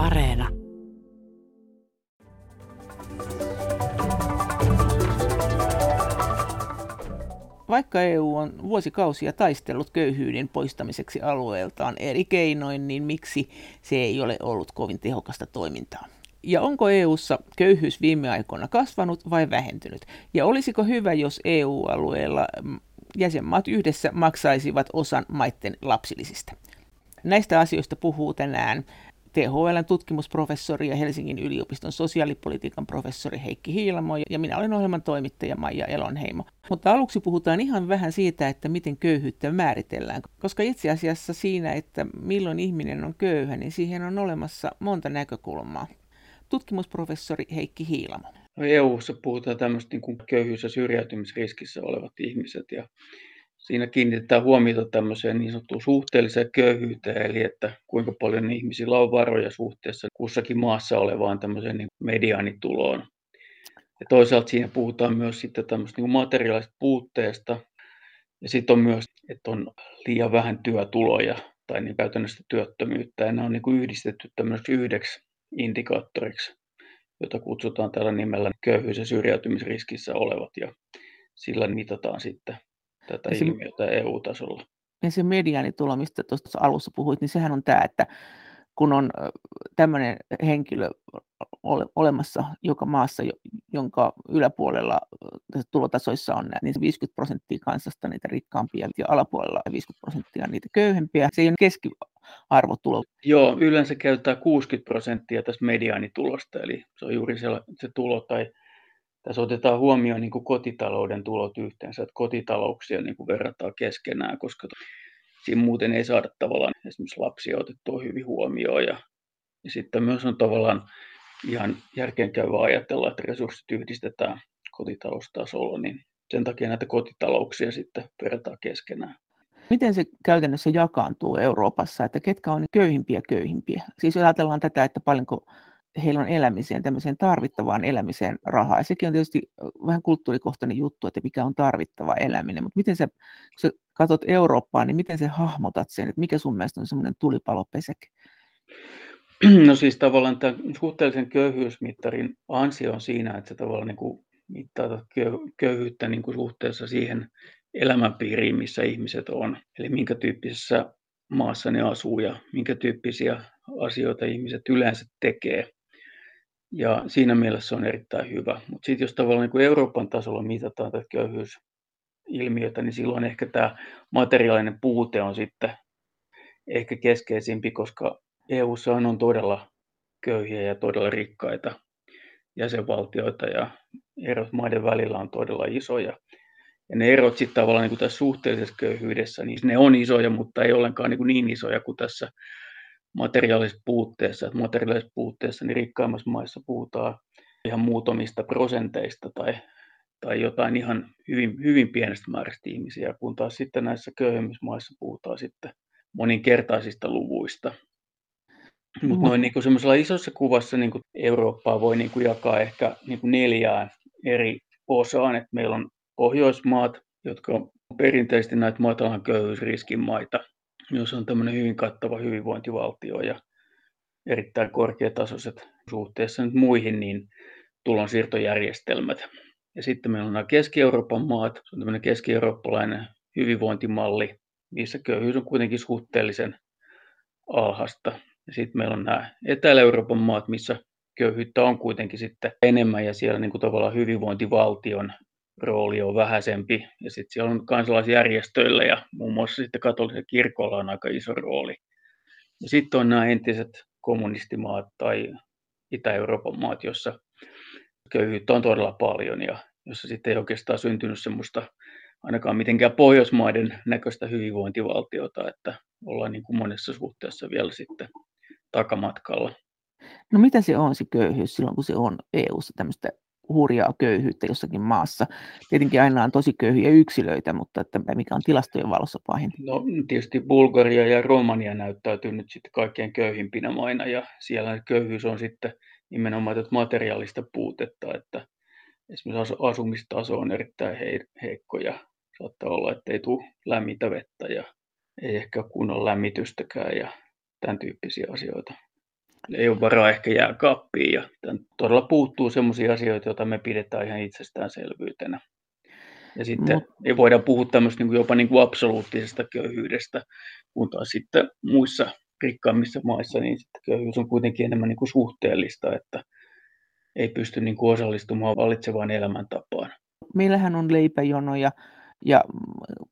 Areena. Vaikka EU on vuosikausia taistellut köyhyyden poistamiseksi alueeltaan eri keinoin, niin miksi se ei ole ollut kovin tehokasta toimintaa? Ja onko EU:ssa köyhyys viime aikoina kasvanut vai vähentynyt? Ja olisiko hyvä, jos EU-alueella mm, jäsenmaat yhdessä maksaisivat osan maitten lapsilisistä? Näistä asioista puhuu tänään THLn tutkimusprofessori ja Helsingin yliopiston sosiaalipolitiikan professori Heikki Hiilamo ja minä olen ohjelman toimittaja Maija Elonheimo. Mutta aluksi puhutaan ihan vähän siitä, että miten köyhyyttä määritellään, koska itse asiassa siinä, että milloin ihminen on köyhä, niin siihen on olemassa monta näkökulmaa. Tutkimusprofessori Heikki Hiilamo. No EU-ssa puhutaan tämmöistä niin köyhyys- ja syrjäytymisriskissä olevat ihmiset ja Siinä kiinnitetään huomiota tämmöiseen niin sanottuun suhteelliseen köyhyyteen, eli että kuinka paljon ihmisillä on varoja suhteessa kussakin maassa olevaan tämmöiseen niin mediaanituloon. Ja toisaalta siinä puhutaan myös sitten tämmöistä niin materiaalisesta puutteesta, ja sitten on myös, että on liian vähän työtuloja tai niin käytännössä työttömyyttä, ja nämä on niin kuin yhdistetty tämmöiseksi yhdeksi indikaattoriksi, jota kutsutaan tällä nimellä köyhyys- ja syrjäytymisriskissä olevat, ja sillä mitataan sitten tätä se, ilmiötä EU-tasolla. Ja se mediaanitulo, mistä tuossa alussa puhuit, niin sehän on tämä, että kun on tämmöinen henkilö olemassa joka maassa, jonka yläpuolella tulotasoissa on niin 50 prosenttia kansasta niitä rikkaampia ja alapuolella 50 prosenttia niitä köyhempiä. Se ei ole keskiarvotulo. Joo, yleensä käytetään 60 prosenttia tästä mediaanitulosta, eli se on juuri se, se tulo tai tässä otetaan huomioon niin kuin kotitalouden tulot yhteensä, että kotitalouksia niin kuin verrataan keskenään, koska siinä muuten ei saada tavallaan esimerkiksi lapsia otettua hyvin huomioon. Ja, ja sitten myös on tavallaan ihan järkeenkäyvää ajatella, että resurssit yhdistetään kotitaloustasolla, niin sen takia näitä kotitalouksia sitten verrataan keskenään. Miten se käytännössä jakaantuu Euroopassa, että ketkä on köyhimpiä köyhimpiä? Siis ajatellaan tätä, että paljonko heillä on elämiseen, tämmöiseen tarvittavaan elämiseen rahaa. Ja sekin on tietysti vähän kulttuurikohtainen juttu, että mikä on tarvittava eläminen. Mutta miten sä, kun sä katsot Eurooppaa, niin miten sä hahmotat sen, että mikä sun mielestä on semmoinen tulipalopeseke? No siis tavallaan tämän suhteellisen köyhyysmittarin ansio on siinä, että se tavallaan niin kuin mittaa köyhyyttä niin kuin suhteessa siihen elämänpiiriin, missä ihmiset on. Eli minkä tyyppisessä maassa ne asuu ja minkä tyyppisiä asioita ihmiset yleensä tekee. Ja siinä mielessä on erittäin hyvä. Mutta sitten jos tavallaan niin kuin Euroopan tasolla mitataan tätä köyhyysilmiötä, niin silloin ehkä tämä materiaalinen puute on sitten ehkä keskeisimpi, koska EU:ssa on todella köyhiä ja todella rikkaita jäsenvaltioita ja erot maiden välillä on todella isoja. Ja ne erot sitten tavallaan niin kuin tässä suhteellisessa köyhyydessä, niin ne on isoja, mutta ei ollenkaan niin, kuin niin isoja kuin tässä materiaalisessa puutteessa. Että materiaalisessa puutteessa niin rikkaimmassa maissa puhutaan ihan muutamista prosenteista tai, tai jotain ihan hyvin, hyvin pienestä määrästä ihmisiä, kun taas sitten näissä köyhemmissä maissa puhutaan sitten moninkertaisista luvuista. Mutta noin niin semmoisella isossa kuvassa niin kuin Eurooppaa voi niin kuin jakaa ehkä niin kuin neljään eri osaan. että meillä on Pohjoismaat, jotka on perinteisesti näitä matalan köyhyysriskin maita, jossa on tämmöinen hyvin kattava hyvinvointivaltio ja erittäin korkeatasoiset suhteessa nyt muihin niin tulonsiirtojärjestelmät. Ja sitten meillä on nämä Keski-Euroopan maat, se on tämmöinen keski-eurooppalainen hyvinvointimalli, missä köyhyys on kuitenkin suhteellisen alhasta. Ja sitten meillä on nämä Etelä-Euroopan maat, missä köyhyyttä on kuitenkin sitten enemmän ja siellä niin kuin tavallaan hyvinvointivaltion rooli on vähäisempi. Ja sitten siellä on kansalaisjärjestöillä ja muun muassa sitten katolisella kirkolla on aika iso rooli. Ja sitten on nämä entiset kommunistimaat tai Itä-Euroopan maat, joissa köyhyyttä on todella paljon ja jossa sitten ei oikeastaan syntynyt semmoista ainakaan mitenkään Pohjoismaiden näköistä hyvinvointivaltiota, että ollaan niin kuin monessa suhteessa vielä sitten takamatkalla. No mitä se on se köyhyys silloin, kun se on EU-ssa tämmöistä hurjaa köyhyyttä jossakin maassa. Tietenkin aina on tosi köyhiä yksilöitä, mutta että mikä on tilastojen valossa pahin? No tietysti Bulgaria ja Romania näyttäytyy nyt sitten kaikkein köyhimpinä maina ja siellä köyhyys on sitten nimenomaan tätä materiaalista puutetta, että esimerkiksi asumistaso on erittäin heikko ja saattaa olla, että ei tule lämmintä vettä ja ei ehkä kunnon lämmitystäkään ja tämän tyyppisiä asioita. Ei ole varaa ehkä jääkaappiin. Ja todella puuttuu sellaisia asioita, joita me pidetään ihan itsestäänselvyytenä. Ja sitten Mut... ei voida puhua tämmöistä niin jopa niin kuin absoluuttisesta köyhyydestä, kun taas sitten muissa rikkaammissa maissa niin sitten köyhyys on kuitenkin enemmän niin kuin suhteellista, että ei pysty niin kuin osallistumaan valitsevaan elämäntapaan. Meillähän on leipäjonoja ja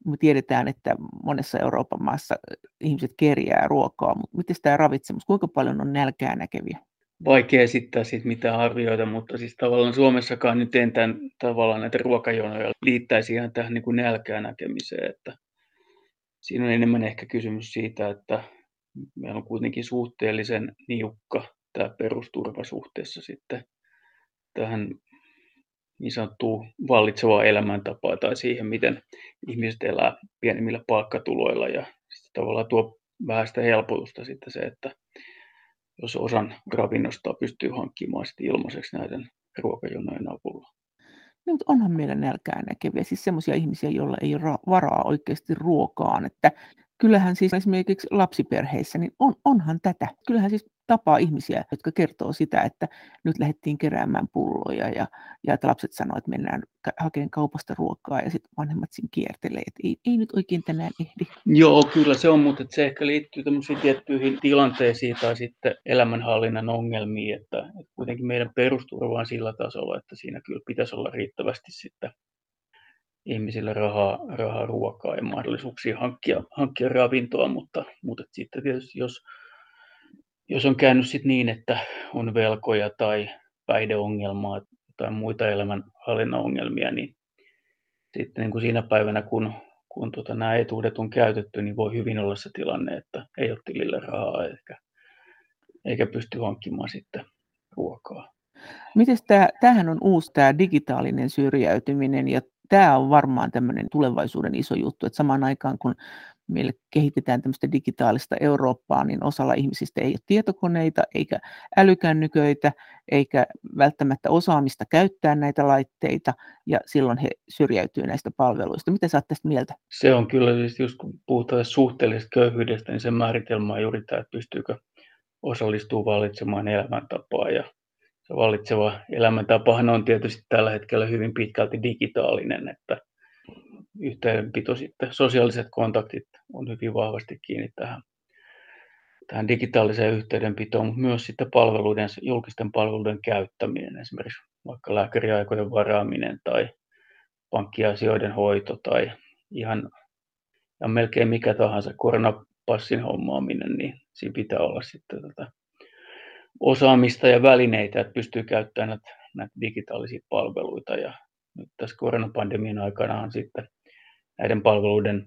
me tiedetään, että monessa Euroopan maassa ihmiset kerjää ruokaa, mutta miten tämä ravitsemus, kuinka paljon on nälkää näkeviä? Vaikea esittää siitä mitään arvioita, mutta siis tavallaan Suomessakaan nyt en tämän, tavallaan näitä ruokajonoja liittäisi ihan tähän niin kuin nälkää näkemiseen, että siinä on enemmän ehkä kysymys siitä, että meillä on kuitenkin suhteellisen niukka tämä perusturva suhteessa sitten tähän niin sanottuun vallitsevaan elämäntapaan tai siihen, miten ihmiset elää pienemmillä palkkatuloilla ja sitten tavallaan tuo vähän sitä helpotusta sitten se, että jos osan ravinnosta pystyy hankkimaan sitten ilmaiseksi näiden ruokajonojen avulla. No, mutta onhan meillä nälkää näkeviä, siis semmoisia ihmisiä, joilla ei ole varaa oikeasti ruokaan, että kyllähän siis esimerkiksi lapsiperheissä, niin on, onhan tätä. Kyllähän siis tapaa ihmisiä, jotka kertoo sitä, että nyt lähdettiin keräämään pulloja ja, ja että lapset sanoivat, että mennään hakemaan kaupasta ruokaa ja sitten vanhemmat siinä kiertelee, että ei, ei nyt oikein tänään ehdi. Joo, kyllä se on, mutta se ehkä liittyy tämmöisiin tiettyihin tilanteisiin tai sitten elämänhallinnan ongelmiin, että, että kuitenkin meidän perusturva on sillä tasolla, että siinä kyllä pitäisi olla riittävästi sitten ihmisille rahaa, rahaa ruokaa ja mahdollisuuksia hankkia, hankkia ravintoa, mutta, mutta sitten tietysti jos jos on käynyt sit niin, että on velkoja tai päihdeongelmaa tai muita elämänhallinnan ongelmia, niin sitten niin kuin siinä päivänä, kun, kun tota, nämä etuudet on käytetty, niin voi hyvin olla se tilanne, että ei ole tilille rahaa eikä, eikä pysty hankkimaan sitten ruokaa. Miten tämä, tämähän on uusi tämä digitaalinen syrjäytyminen ja tämä on varmaan tämmöinen tulevaisuuden iso juttu, että samaan aikaan kun meille kehitetään tämmöistä digitaalista Eurooppaa, niin osalla ihmisistä ei ole tietokoneita eikä älykännyköitä eikä välttämättä osaamista käyttää näitä laitteita ja silloin he syrjäytyy näistä palveluista. Mitä sä tästä mieltä? Se on kyllä, siis just kun puhutaan suhteellisesta köyhyydestä, niin se määritelmä on juuri tämä, että pystyykö osallistuu valitsemaan elämäntapaa ja se vallitseva elämäntapahan on tietysti tällä hetkellä hyvin pitkälti digitaalinen, että yhteydenpito sitten, sosiaaliset kontaktit on hyvin vahvasti kiinni tähän, tähän digitaaliseen yhteydenpitoon, mutta myös sitten palveluiden, julkisten palveluiden käyttäminen, esimerkiksi vaikka lääkäriaikojen varaaminen tai pankkiasioiden hoito tai ihan ja melkein mikä tahansa koronapassin hommaaminen, niin siinä pitää olla sitten tätä osaamista ja välineitä, että pystyy käyttämään näitä, näitä digitaalisia palveluita. Ja nyt tässä koronapandemian aikana on sitten näiden palveluiden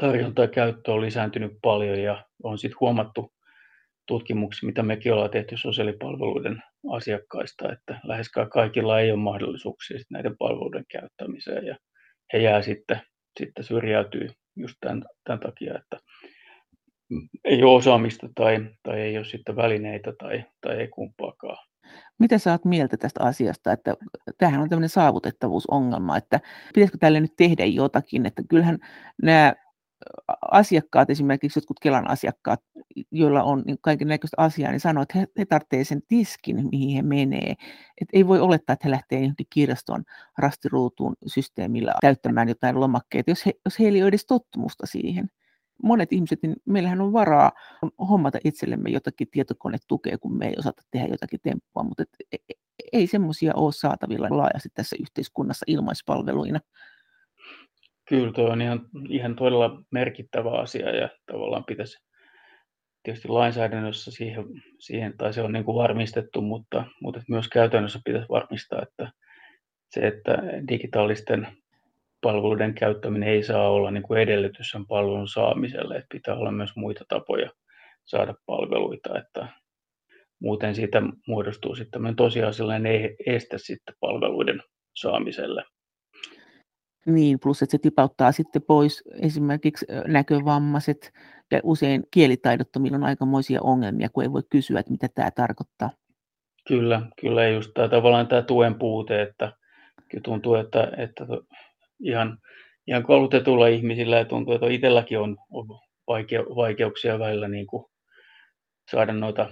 tarjonta ja käyttö on lisääntynyt paljon ja on sitten huomattu tutkimuksia, mitä mekin ollaan tehty sosiaalipalveluiden asiakkaista, että läheskään kaikilla ei ole mahdollisuuksia näiden palveluiden käyttämiseen ja he jää sitten, sitten syrjäytyy just tämän, tämän takia, että ei ole osaamista tai, tai ei ole sitten välineitä tai, tai ei kumpaakaan. Mitä sä oot mieltä tästä asiasta, että tämähän on tämmöinen saavutettavuusongelma, että pitäisikö tälle nyt tehdä jotakin, että kyllähän nämä asiakkaat, esimerkiksi jotkut Kelan asiakkaat, joilla on niin kaiken näköistä asiaa, niin sanoo, että he, he tarvitsevat sen tiskin, mihin he menee. Et ei voi olettaa, että he lähtee johonkin kirjaston rastiruutuun systeemillä täyttämään jotain lomakkeita, jos, he, jos heillä ei ole edes tottumusta siihen monet ihmiset, niin meillähän on varaa hommata itsellemme jotakin tietokonetukea, kun me ei osata tehdä jotakin temppua, mutta et, e, e, ei semmoisia ole saatavilla laajasti tässä yhteiskunnassa ilmaispalveluina. Kyllä tuo on ihan, ihan todella merkittävä asia ja tavallaan pitäisi tietysti lainsäädännössä siihen, siihen tai se on niin kuin varmistettu, mutta, mutta myös käytännössä pitäisi varmistaa, että se, että digitaalisten palveluiden käyttäminen ei saa olla niin kuin edellytys sen palvelun saamiselle, että pitää olla myös muita tapoja saada palveluita, että muuten siitä muodostuu sitten tämmöinen tosiasiallinen este sitten palveluiden saamiselle. Niin, plus että se tipauttaa sitten pois esimerkiksi näkövammaiset ja usein kielitaidottomilla on aikamoisia ongelmia, kun ei voi kysyä, että mitä tämä tarkoittaa. Kyllä, kyllä just tämä tavallaan tämä tuen puute, että tuntuu, että, että ihan, ihan koulutetulla ihmisillä. Ja tuntuu, että itselläkin on, on vaikeuksia välillä niin kuin saada noita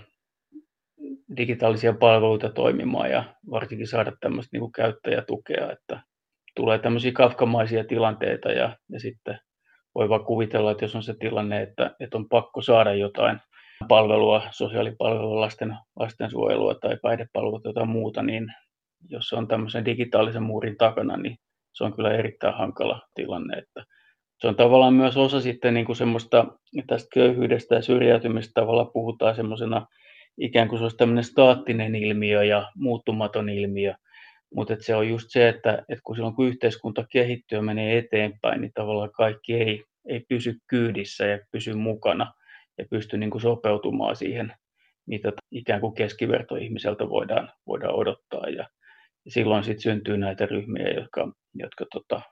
digitaalisia palveluita toimimaan ja varsinkin saada tämmöistä niin kuin käyttäjätukea, että tulee tämmöisiä kafkamaisia tilanteita ja, ja sitten voi vaan kuvitella, että jos on se tilanne, että, että on pakko saada jotain palvelua, sosiaalipalvelua, lasten, lastensuojelua tai päihdepalvelua tai jotain muuta, niin jos on tämmöisen digitaalisen muurin takana, niin se on kyllä erittäin hankala tilanne. Että se on tavallaan myös osa sitten niin kuin semmoista tästä köyhyydestä ja syrjäytymistä tavallaan puhutaan semmoisena ikään kuin se olisi tämmöinen staattinen ilmiö ja muuttumaton ilmiö, mutta se on just se, että, että kun silloin kun yhteiskunta kehittyy ja menee eteenpäin, niin tavallaan kaikki ei, ei pysy kyydissä ja pysy mukana ja pysty niin kuin sopeutumaan siihen, mitä ikään kuin keskivertoihmiseltä voidaan, voidaan odottaa. Ja silloin sitten syntyy näitä ryhmiä, jotka, jotka tota,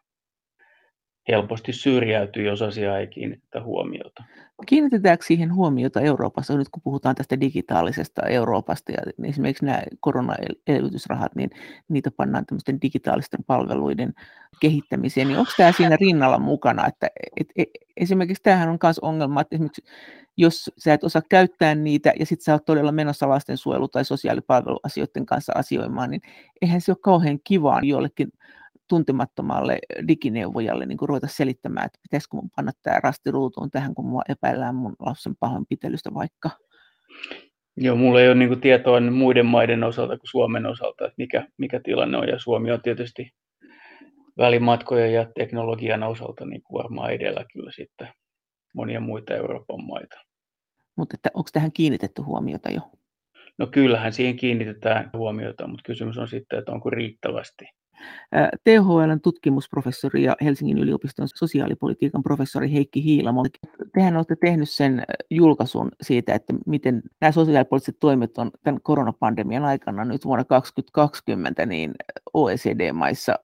helposti syrjäytyy, jos asiaa ei kiinnitetä huomiota. Kiinnitetäänkö siihen huomiota Euroopassa, nyt kun puhutaan tästä digitaalisesta Euroopasta ja esimerkiksi nämä koronaelvytysrahat, niin niitä pannaan tämmöisten digitaalisten palveluiden kehittämiseen, niin onko tämä siinä rinnalla mukana? Että, et, et, esimerkiksi tämähän on myös ongelma, että esimerkiksi jos sä et osaa käyttää niitä ja sitten sä oot todella menossa lastensuojelu- tai sosiaalipalveluasioiden kanssa asioimaan, niin eihän se ole kauhean kivaa jollekin tuntemattomalle digineuvojalle niin ruveta selittämään, että pitäisikö mun panna tämä rasti ruutuun tähän, kun mua epäillään mun lapsen pahoinpitelystä vaikka. Joo, mulla ei ole niin tietoa muiden maiden osalta kuin Suomen osalta, että mikä, mikä tilanne on. Ja Suomi on tietysti välimatkojen ja teknologian osalta niin kuin varmaan edellä kyllä sitten monia muita Euroopan maita. Mutta että onko tähän kiinnitetty huomiota jo? No kyllähän siihen kiinnitetään huomiota, mutta kysymys on sitten, että onko riittävästi. THLn tutkimusprofessori ja Helsingin yliopiston sosiaalipolitiikan professori Heikki Hiilamo. Tehän olette tehnyt sen julkaisun siitä, että miten nämä sosiaalipoliittiset toimet on tämän koronapandemian aikana nyt vuonna 2020 niin OECD-maissa,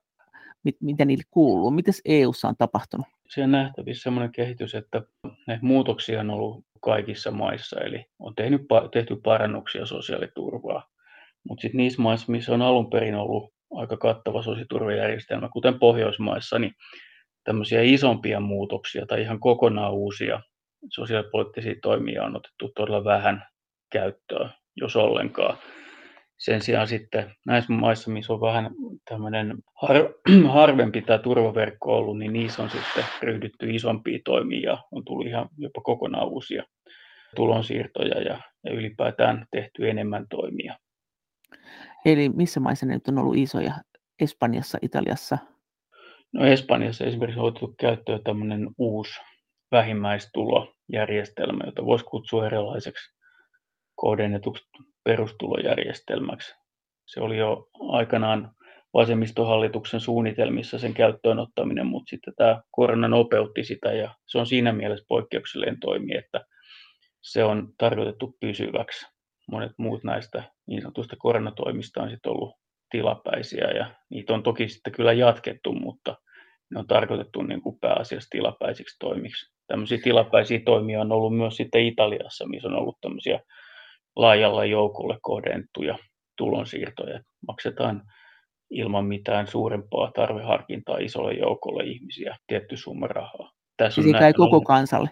mit, mitä niille kuuluu. Miten EU:ssa on tapahtunut? Se on nähtävissä sellainen kehitys, että näitä muutoksia on ollut kaikissa maissa, eli on tehnyt, tehty parannuksia sosiaaliturvaa. Mutta sitten niissä maissa, missä on alun perin ollut aika kattava sosiaaliturvajärjestelmä, kuten Pohjoismaissa, niin tämmöisiä isompia muutoksia tai ihan kokonaan uusia sosiaalipoliittisia toimia on otettu todella vähän käyttöön, jos ollenkaan. Sen sijaan sitten näissä maissa, missä on vähän tämmöinen har, harvempi tämä turvaverkko ollut, niin niissä on sitten ryhdytty isompia toimia ja on tullut ihan jopa kokonaan uusia tulonsiirtoja ja, ja ylipäätään tehty enemmän toimia. Eli missä maissa ne nyt on ollut isoja? Espanjassa, Italiassa? No Espanjassa esimerkiksi on otettu käyttöön tämmöinen uusi vähimmäistulojärjestelmä, jota voisi kutsua erilaiseksi kohdennetuksi perustulojärjestelmäksi. Se oli jo aikanaan vasemmistohallituksen suunnitelmissa sen käyttöön ottaminen, mutta sitten tämä korona nopeutti sitä ja se on siinä mielessä poikkeuksellinen toimi, että se on tarkoitettu pysyväksi monet muut näistä niin sanotuista koronatoimista on sitten ollut tilapäisiä ja niitä on toki sitten kyllä jatkettu, mutta ne on tarkoitettu niin kuin pääasiassa tilapäisiksi toimiksi. Tämmöisiä tilapäisiä toimia on ollut myös sitten Italiassa, missä on ollut tämmöisiä laajalla joukolle kohdennettuja tulonsiirtoja. Maksetaan ilman mitään suurempaa tarveharkintaa isolle joukolle ihmisiä tietty summa rahaa. Tässä on ei koko kansalle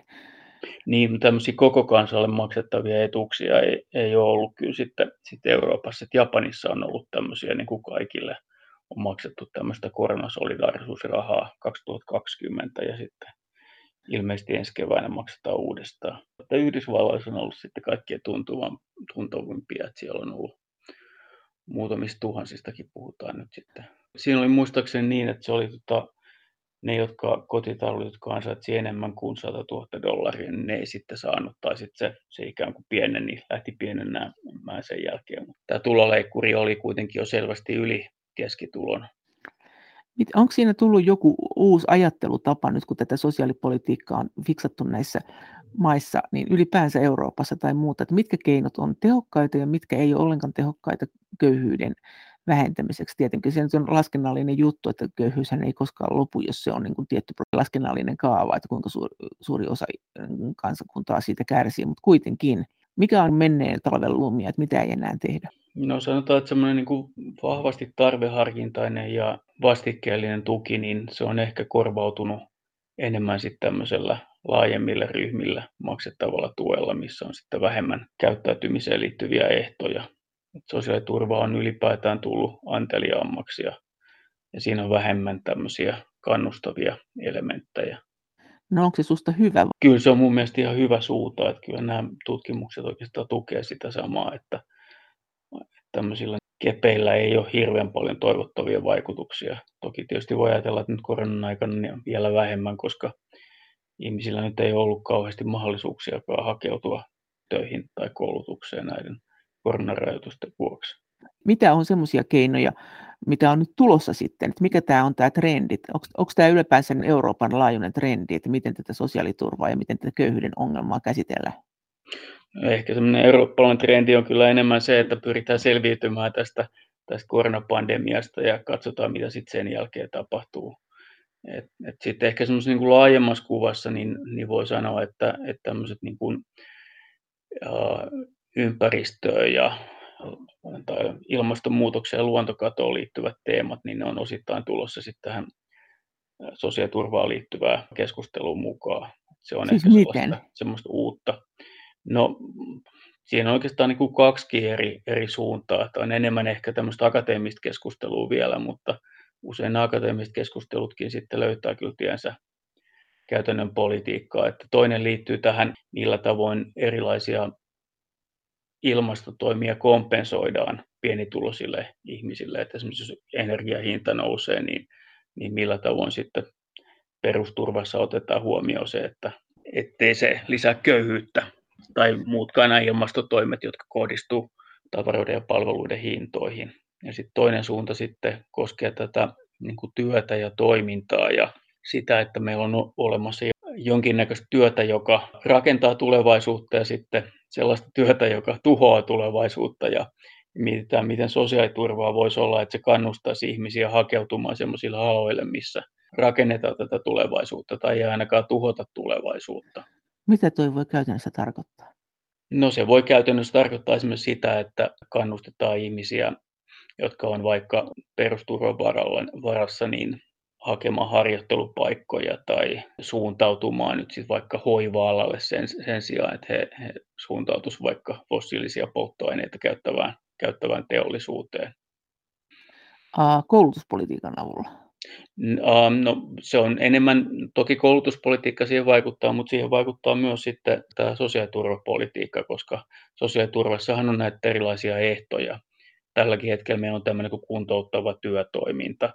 niin tämmöisiä koko kansalle maksettavia etuuksia ei, ei ole ollut kyllä sitten, sitten Euroopassa. Että Japanissa on ollut tämmöisiä niin kuin kaikille on maksettu tämmöistä koronasolidaarisuusrahaa 2020 ja sitten ilmeisesti ensi keväänä maksetaan uudestaan. Mutta Yhdysvalloissa on ollut sitten kaikkien tuntuvan, tuntuvimpia, että siellä on ollut muutamista tuhansistakin puhutaan nyt sitten. Siinä oli muistaakseni niin, että se oli tota, ne, jotka kotitaloudet, jotka ansaitsivat enemmän kuin 100 000 dollaria, niin ne ei sitten saanut, tai sitten se, se ikään kuin pieneni, lähti pienennämään sen jälkeen. Mutta tämä tuloleikkuri oli kuitenkin jo selvästi yli keskitulon. Onko siinä tullut joku uusi ajattelutapa nyt, kun tätä sosiaalipolitiikkaa on fiksattu näissä maissa, niin ylipäänsä Euroopassa tai muuta, että mitkä keinot on tehokkaita ja mitkä ei ole ollenkaan tehokkaita köyhyyden vähentämiseksi. Tietenkin se on laskennallinen juttu, että köyhyys ei koskaan lopu, jos se on niin kuin tietty laskennallinen kaava, että kuinka suuri, suuri osa mm, kansakuntaa siitä kärsii, mutta kuitenkin. Mikä on menneen talven lumia, että mitä ei enää tehdä? No sanotaan, että semmoinen niin vahvasti tarveharkintainen ja vastikkeellinen tuki, niin se on ehkä korvautunut enemmän sitten tämmöisellä laajemmilla ryhmillä maksettavalla tuella, missä on sitten vähemmän käyttäytymiseen liittyviä ehtoja sosiaaliturva on ylipäätään tullut anteliaammaksi ja, ja siinä on vähemmän tämmöisiä kannustavia elementtejä. No onko se susta hyvä? Kyllä se on mun mielestä ihan hyvä suunta, että kyllä nämä tutkimukset oikeastaan tukee sitä samaa, että tämmöisillä kepeillä ei ole hirveän paljon toivottavia vaikutuksia. Toki tietysti voi ajatella, että nyt koronan aikana niin vielä vähemmän, koska ihmisillä nyt ei ollut kauheasti mahdollisuuksia hakeutua töihin tai koulutukseen näiden koronarajoitusten vuoksi. Mitä on semmoisia keinoja, mitä on nyt tulossa sitten, että mikä tämä on tämä trendi, onko tämä ylipäänsä Euroopan laajuinen trendi, että miten tätä sosiaaliturvaa ja miten tätä köyhyyden ongelmaa käsitellään? Ehkä semmoinen eurooppalainen trendi on kyllä enemmän se, että pyritään selviytymään tästä, tästä koronapandemiasta ja katsotaan, mitä sitten sen jälkeen tapahtuu. Et, et sitten ehkä semmoisessa niin laajemmassa kuvassa niin, niin voi sanoa, että, että tämmöiset niin kuin, uh, ympäristöön ja tai ilmastonmuutokseen ja luontokatoon liittyvät teemat, niin ne on osittain tulossa sitten tähän sosiaaliturvaan liittyvää keskusteluun mukaan. Se on siis ehkä miten? semmoista uutta. No, siinä on oikeastaan niin kuin kaksi eri, eri suuntaa. Että on enemmän ehkä tämmöistä akateemista keskustelua vielä, mutta usein akateemiset keskustelutkin sitten löytää kyllä tiensä käytännön politiikkaa. Että toinen liittyy tähän, millä tavoin erilaisia ilmastotoimia kompensoidaan pienituloisille ihmisille, että esimerkiksi jos energiahinta nousee, niin, niin millä tavoin sitten perusturvassa otetaan huomioon se, että ettei se lisää köyhyyttä tai muutkaan nämä ilmastotoimet, jotka kohdistuu tavaroiden ja palveluiden hintoihin. Ja sitten toinen suunta sitten koskee tätä niin kuin työtä ja toimintaa ja sitä, että meillä on olemassa jonkinnäköistä työtä, joka rakentaa tulevaisuutta ja sitten sellaista työtä, joka tuhoaa tulevaisuutta ja mietitään, miten sosiaaliturvaa voisi olla, että se kannustaisi ihmisiä hakeutumaan sellaisille aloille, missä rakennetaan tätä tulevaisuutta tai ei ainakaan tuhota tulevaisuutta. Mitä tuo voi käytännössä tarkoittaa? No se voi käytännössä tarkoittaa esimerkiksi sitä, että kannustetaan ihmisiä, jotka on vaikka perusturvan varassa, niin hakemaan harjoittelupaikkoja tai suuntautumaan nyt sitten vaikka hoiva-alalle sen, sen sijaan, että he, he suuntautuisivat vaikka fossiilisia polttoaineita käyttävään, käyttävään teollisuuteen. Koulutuspolitiikan avulla? No, se on enemmän, toki koulutuspolitiikka siihen vaikuttaa, mutta siihen vaikuttaa myös sitten tämä sosiaaliturvapolitiikka, koska sosiaaliturvassahan on näitä erilaisia ehtoja. Tälläkin hetkellä meillä on tämmöinen kuin kuntouttava työtoiminta,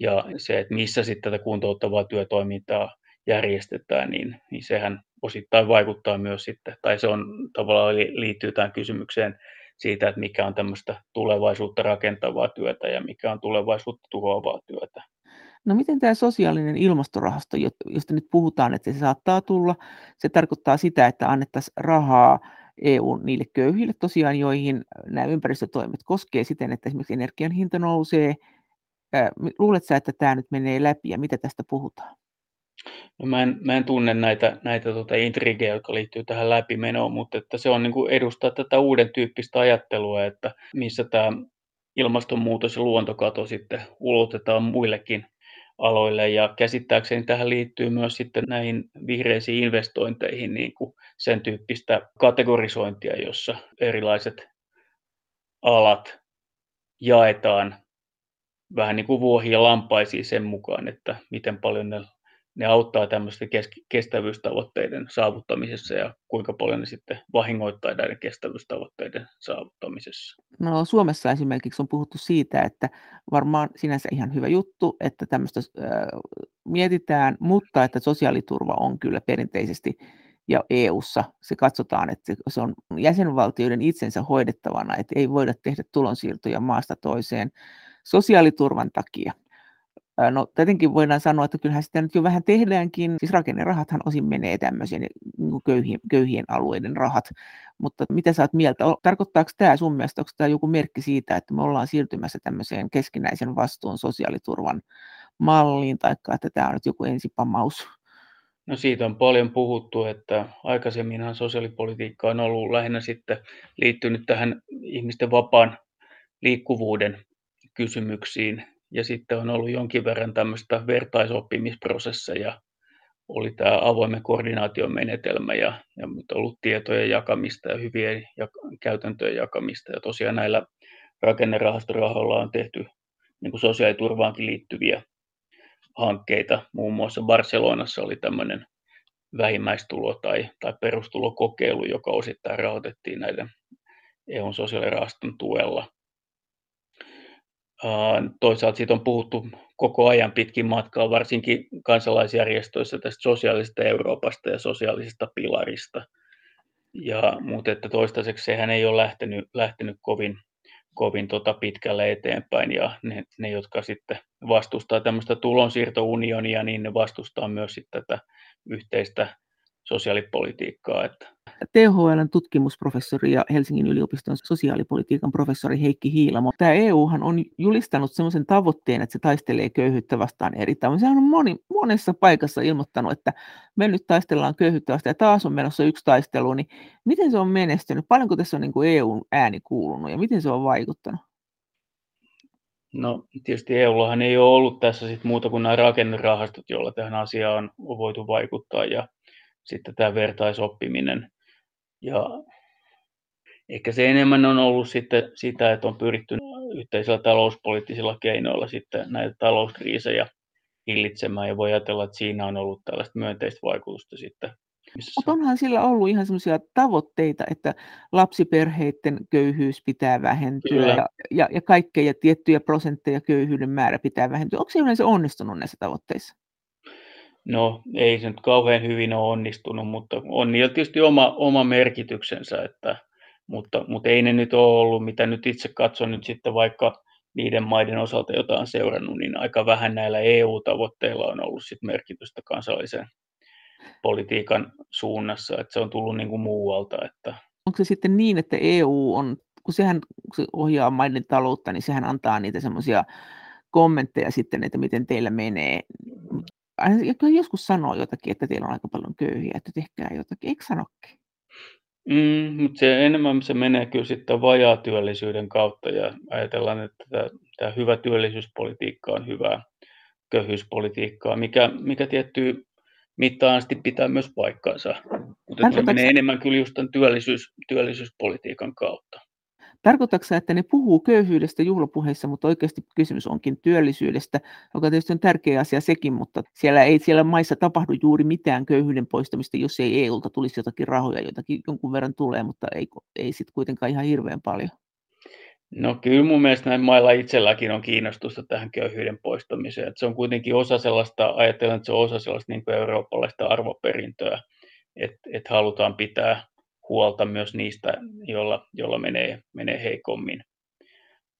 ja se, että missä sitten tätä kuntouttavaa työtoimintaa järjestetään, niin, niin sehän osittain vaikuttaa myös sitten, tai se on tavallaan liittyy tähän kysymykseen siitä, että mikä on tämmöistä tulevaisuutta rakentavaa työtä ja mikä on tulevaisuutta tuhoavaa työtä. No miten tämä sosiaalinen ilmastorahasto, josta nyt puhutaan, että se saattaa tulla, se tarkoittaa sitä, että annettaisiin rahaa EU niille köyhille tosiaan, joihin nämä ympäristötoimet koskee siten, että esimerkiksi energian hinta nousee, Luuletko että tämä nyt menee läpi ja mitä tästä puhutaan? No mä, en, mä en tunne näitä, näitä tota intrigejä, jotka liittyy tähän läpimenoon, mutta että se on niin kuin edustaa tätä uuden tyyppistä ajattelua, että missä tämä ilmastonmuutos ja luontokato sitten ulotetaan muillekin aloille. Ja käsittääkseni tähän liittyy myös sitten näihin vihreisiin investointeihin niin kuin sen tyyppistä kategorisointia, jossa erilaiset alat jaetaan vähän niin kuin vuohia lampaisiin sen mukaan, että miten paljon ne, ne auttaa tämmöisten kestävyystavoitteiden saavuttamisessa ja kuinka paljon ne sitten vahingoittaa näiden kestävyystavoitteiden saavuttamisessa. No Suomessa esimerkiksi on puhuttu siitä, että varmaan sinänsä ihan hyvä juttu, että tämmöistä äh, mietitään, mutta että sosiaaliturva on kyllä perinteisesti ja EU:ssa se katsotaan, että se on jäsenvaltioiden itsensä hoidettavana, että ei voida tehdä tulonsiirtoja maasta toiseen sosiaaliturvan takia. No tietenkin voidaan sanoa, että kyllähän sitä nyt jo vähän tehdäänkin, siis rakennerahathan osin menee tämmöisiin niin köyhien, köyhien alueiden rahat, mutta mitä sä oot mieltä, tarkoittaako tämä sun mielestä, onko tämä joku merkki siitä, että me ollaan siirtymässä tämmöiseen keskinäisen vastuun sosiaaliturvan malliin, tai että tämä on nyt joku ensipamaus? No siitä on paljon puhuttu, että aikaisemminhan sosiaalipolitiikka on ollut lähinnä sitten liittynyt tähän ihmisten vapaan liikkuvuuden kysymyksiin. Ja sitten on ollut jonkin verran tämmöistä vertaisoppimisprosesseja oli tämä avoimen koordinaation menetelmä ja, ja on ollut tietojen jakamista ja hyvien ja, käytäntöjen jakamista. Ja tosiaan näillä rakennerahastorahoilla on tehty niin kuin sosiaaliturvaankin liittyviä hankkeita. Muun muassa Barcelonassa oli tämmöinen vähimmäistulo- tai, tai perustulokokeilu, joka osittain rahoitettiin näiden EUn sosiaalirahaston tuella. Toisaalta siitä on puhuttu koko ajan pitkin matkaa, varsinkin kansalaisjärjestöissä tästä sosiaalisesta Euroopasta ja sosiaalisesta pilarista. Ja, mutta että toistaiseksi sehän ei ole lähtenyt, lähtenyt kovin, kovin tota pitkälle eteenpäin ja ne, ne, jotka sitten vastustaa tämmöistä tulonsiirtounionia, niin ne vastustaa myös sitten tätä yhteistä sosiaalipolitiikkaa. Että THLn tutkimusprofessori ja Helsingin yliopiston sosiaalipolitiikan professori Heikki Hiilamo. Tämä EUhan on julistanut sellaisen tavoitteen, että se taistelee köyhyyttä vastaan eri tavoin. Sehän on moni, monessa paikassa ilmoittanut, että me nyt taistellaan köyhyyttä vastaan ja taas on menossa yksi taistelu, niin miten se on menestynyt? Paljonko tässä on niin kuin EUn ääni kuulunut ja miten se on vaikuttanut? No tietysti EUllahan ei ole ollut tässä sit muuta kuin nämä rakennerahastot, joilla tähän asiaan on voitu vaikuttaa ja sitten tämä vertaisoppiminen. Ja ehkä se enemmän on ollut sitten sitä, että on pyritty yhteisillä talouspoliittisilla keinoilla sitten näitä talouskriisejä hillitsemään ja voi ajatella, että siinä on ollut tällaista myönteistä vaikutusta sitten. Mutta onhan sillä ollut ihan semmoisia tavoitteita, että lapsiperheiden köyhyys pitää vähentyä ja, ja, ja kaikkea tiettyjä prosentteja köyhyyden määrä pitää vähentyä. Onko se yleensä onnistunut näissä tavoitteissa? No ei se nyt kauhean hyvin ole onnistunut, mutta on niillä tietysti oma, oma merkityksensä, että, mutta, mutta ei ne nyt ole ollut, mitä nyt itse katson nyt sitten vaikka niiden maiden osalta, joita on seurannut, niin aika vähän näillä EU-tavoitteilla on ollut sit merkitystä kansallisen politiikan suunnassa, että se on tullut niin kuin muualta. Että... Onko se sitten niin, että EU on, kun sehän kun se ohjaa maiden taloutta, niin sehän antaa niitä semmoisia kommentteja sitten, että miten teillä menee aina joskus sanoo jotakin, että teillä on aika paljon köyhiä, että tehkää jotakin, eikö sanokin? Mm, mutta se enemmän se menee kyllä sitten vajaa työllisyyden kautta ja ajatellaan, että tämä, tämä hyvä työllisyyspolitiikka on hyvää köyhyyspolitiikkaa, mikä, mikä tiettyy mittaan asti pitää myös paikkaansa. Mutta se menee enemmän kyllä just tämän työllisyys, työllisyyspolitiikan kautta. Tarkoitatko että ne puhuu köyhyydestä juhlapuheissa, mutta oikeasti kysymys onkin työllisyydestä, joka tietysti on tärkeä asia sekin, mutta siellä ei siellä maissa tapahdu juuri mitään köyhyyden poistamista, jos ei EUlta tulisi jotakin rahoja, jotakin jonkun verran tulee, mutta ei, ei sitten kuitenkaan ihan hirveän paljon. No kyllä mun mielestä näin mailla itselläkin on kiinnostusta tähän köyhyyden poistamiseen. Että se on kuitenkin osa sellaista, ajattelen, että se on osa sellaista niin eurooppalaista arvoperintöä, että, että halutaan pitää huolta myös niistä, joilla, joilla menee, menee heikommin.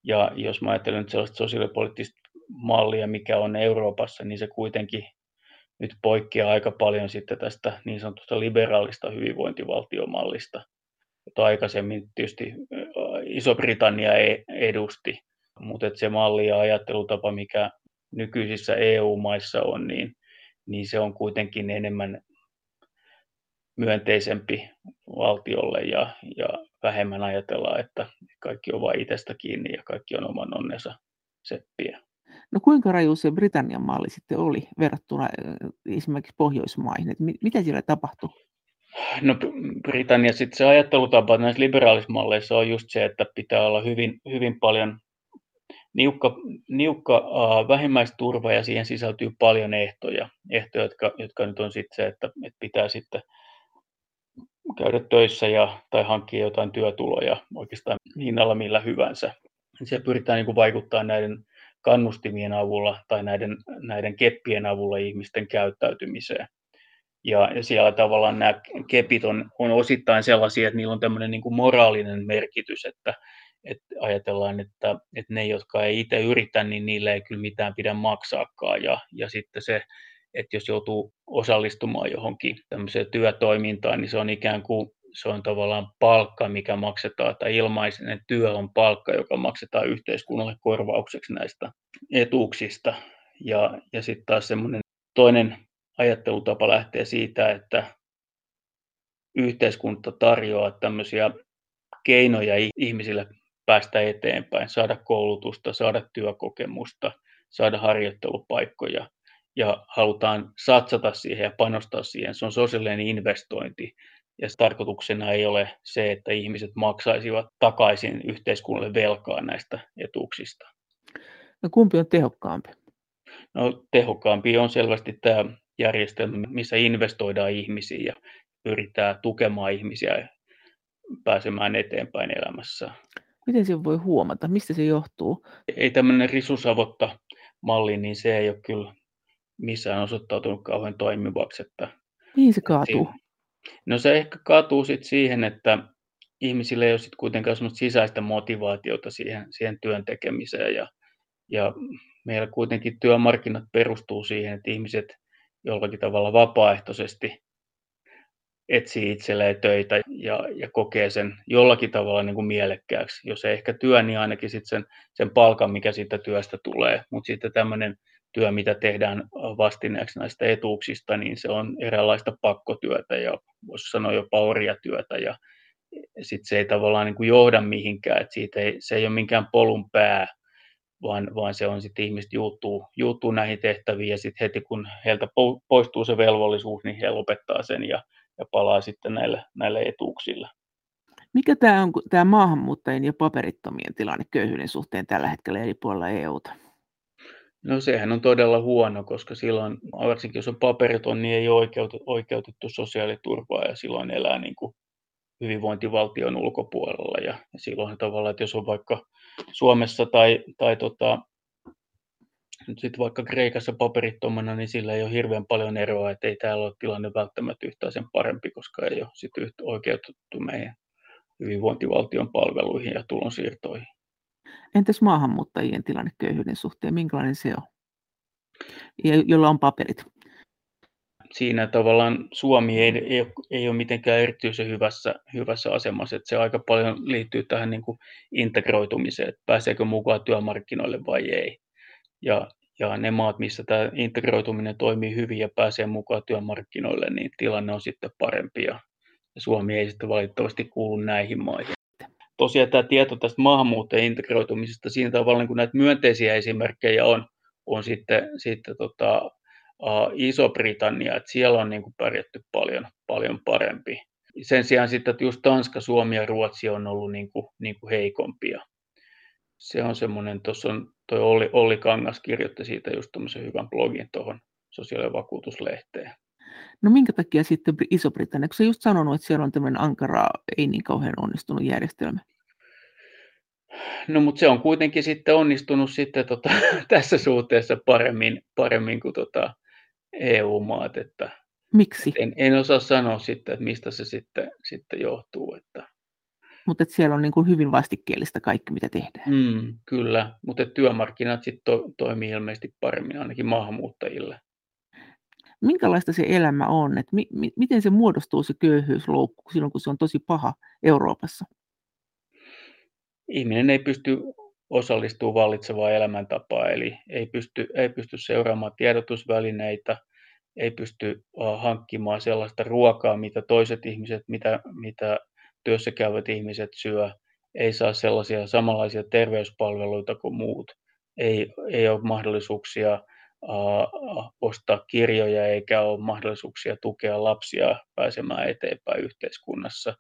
Ja jos mä ajattelen nyt sellaista sosiaalipoliittista mallia, mikä on Euroopassa, niin se kuitenkin nyt poikkeaa aika paljon sitten tästä niin sanotusta liberaalista hyvinvointivaltiomallista, jota aikaisemmin tietysti Iso-Britannia e-, edusti, mutta se malli ja ajattelutapa, mikä nykyisissä EU-maissa on, niin, niin se on kuitenkin enemmän myönteisempi valtiolle ja, ja vähemmän ajatellaan, että kaikki on vain itsestä kiinni ja kaikki on oman onnensa seppiä. No kuinka raju se Britannian malli sitten oli verrattuna esimerkiksi Pohjoismaihin? Että mitä siellä tapahtui? No Britannia sitten se ajattelutapa näissä liberaalisissa malleissa on just se, että pitää olla hyvin, hyvin paljon niukka, niukka uh, vähimmäisturva ja siihen sisältyy paljon ehtoja, ehtoja jotka, jotka nyt on sitten se, että, että pitää sitten käydä töissä ja, tai hankkia jotain työtuloja oikeastaan hinnalla millä hyvänsä. Se pyritään niin kuin vaikuttaa näiden kannustimien avulla tai näiden, näiden keppien avulla ihmisten käyttäytymiseen. Ja, ja siellä tavallaan nämä kepit on, on osittain sellaisia, että niillä on tämmöinen niin kuin moraalinen merkitys, että, että ajatellaan, että, että ne, jotka ei itse yritä, niin niille ei kyllä mitään pidä maksaakaan. Ja, ja sitten se että jos joutuu osallistumaan johonkin tämmöiseen työtoimintaan, niin se on ikään kuin se on tavallaan palkka, mikä maksetaan, tai ilmaisen työ on palkka, joka maksetaan yhteiskunnalle korvaukseksi näistä etuuksista. Ja, ja sitten taas semmoinen toinen ajattelutapa lähtee siitä, että yhteiskunta tarjoaa tämmöisiä keinoja ihmisille päästä eteenpäin, saada koulutusta, saada työkokemusta, saada harjoittelupaikkoja, ja halutaan satsata siihen ja panostaa siihen. Se on sosiaalinen investointi ja tarkoituksena ei ole se, että ihmiset maksaisivat takaisin yhteiskunnalle velkaa näistä etuuksista. No kumpi on tehokkaampi? No, tehokkaampi on selvästi tämä järjestelmä, missä investoidaan ihmisiin ja pyritään tukemaan ihmisiä pääsemään eteenpäin elämässä. Miten se voi huomata? Mistä se johtuu? Ei tämmöinen risusavotta malli, niin se ei ole kyllä missään osoittautunut kauhean toimivaksi. Että, Mihin se kaatuu? no se ehkä kaatuu sit siihen, että ihmisille ei ole sit kuitenkaan sisäistä motivaatiota siihen, siihen työn tekemiseen ja, ja meillä kuitenkin työmarkkinat perustuu siihen, että ihmiset jollakin tavalla vapaaehtoisesti etsii itselleen töitä ja, ja kokee sen jollakin tavalla niin kuin mielekkääksi. Jos ei ehkä työ, niin ainakin sit sen, sen palkan, mikä siitä työstä tulee. Mutta sitten tämmöinen työ, mitä tehdään vastineeksi näistä etuuksista, niin se on eräänlaista pakkotyötä ja voisi sanoa jopa orjatyötä. Ja sitten se ei tavallaan niin kuin johda mihinkään, että siitä ei, se ei ole minkään polun pää, vaan, vaan se on sitten ihmiset juuttuu, juuttuu näihin tehtäviin ja sitten heti kun heiltä poistuu se velvollisuus, niin he lopettaa sen ja, ja palaa sitten näille, näille etuuksille. Mikä tämä on tämä maahanmuuttajien ja paperittomien tilanne köyhyyden suhteen tällä hetkellä eri puolilla EUta? No sehän on todella huono, koska silloin, varsinkin jos on paperiton, niin ei ole oikeutettu, sosiaaliturvaa ja silloin elää niin kuin hyvinvointivaltion ulkopuolella. Ja, silloin tavallaan, että jos on vaikka Suomessa tai, tai tota, nyt sitten vaikka Kreikassa paperittomana, niin sillä ei ole hirveän paljon eroa, että ei täällä ole tilanne välttämättä yhtään sen parempi, koska ei ole sitten oikeutettu meidän hyvinvointivaltion palveluihin ja tulonsiirtoihin. Entäs maahanmuuttajien tilanne köyhyyden suhteen, minkälainen se on? Ja, jolla on paperit siinä tavallaan Suomi ei, ei, ei ole mitenkään erityisen hyvässä, hyvässä asemassa, että se aika paljon liittyy tähän niin kuin integroitumiseen, että pääseekö mukaan työmarkkinoille vai ei. Ja, ja ne maat, missä tämä integroituminen toimii hyvin ja pääsee mukaan työmarkkinoille, niin tilanne on sitten parempi ja, ja Suomi ei sitten valitettavasti kuulu näihin maihin. Tosiaan tämä tieto tästä maahanmuuttajien integroitumisesta, siinä tavalla kuin näitä myönteisiä esimerkkejä on, on sitten, sitten tota, Iso-Britannia, että siellä on niin kuin pärjätty paljon, paljon parempi. Sen sijaan sitten, että just Tanska, Suomi ja Ruotsi on ollut niin kuin, niin kuin heikompia. Se on semmoinen, tuossa on toi Olli, Olli Kangas kirjoitti siitä just tämmöisen hyvän blogin tuohon sosiaalivakuutuslehteen. No minkä takia sitten Iso-Britannia, kun sä just sanonut, että siellä on tämmöinen ankara, ei niin kauhean onnistunut järjestelmä? No mutta se on kuitenkin sitten onnistunut sitten tota, tässä suhteessa paremmin, paremmin kuin tota, EU-maat. Että, Miksi? En, en osaa sanoa sitten, että mistä se sitten, sitten johtuu. Että... Mutta siellä on niin kuin hyvin vastikkeellista kaikki, mitä tehdään. Mm, kyllä, mutta työmarkkinat sitten to, toimii ilmeisesti paremmin ainakin maahanmuuttajille. Minkälaista se elämä on? että mi, mi, miten se muodostuu se köyhyysloukku silloin, kun se on tosi paha Euroopassa? Ihminen ei pysty osallistuu vallitsevaan elämäntapaan, eli ei pysty, ei pysty seuraamaan tiedotusvälineitä, ei pysty hankkimaan sellaista ruokaa, mitä toiset ihmiset, mitä, mitä työssä käyvät ihmiset syö, ei saa sellaisia samanlaisia terveyspalveluita kuin muut, ei, ei ole mahdollisuuksia ostaa kirjoja eikä ole mahdollisuuksia tukea lapsia pääsemään eteenpäin yhteiskunnassa.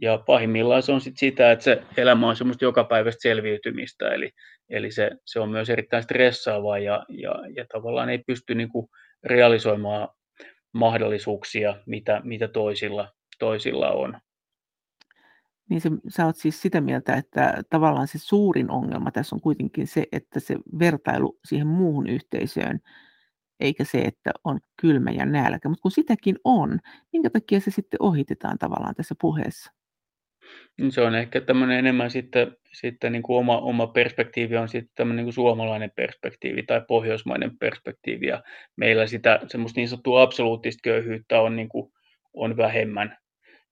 Ja pahimmillaan se on sit sitä, että se elämä on semmoista jokapäiväistä selviytymistä, eli, eli se, se on myös erittäin stressaavaa ja, ja, ja tavallaan ei pysty niin kuin realisoimaan mahdollisuuksia, mitä, mitä toisilla, toisilla on. Niin se, sä oot siis sitä mieltä, että tavallaan se suurin ongelma tässä on kuitenkin se, että se vertailu siihen muuhun yhteisöön, eikä se, että on kylmä ja nälkä. Mutta kun sitäkin on, minkä takia se sitten ohitetaan tavallaan tässä puheessa? Niin se on ehkä tämmöinen enemmän sitten, sitten niin kuin oma, oma perspektiivi on sitten tämmöinen niin kuin suomalainen perspektiivi tai pohjoismainen perspektiivi. Ja meillä sitä semmoista niin sanottua absoluuttista köyhyyttä on, niin kuin, on vähemmän.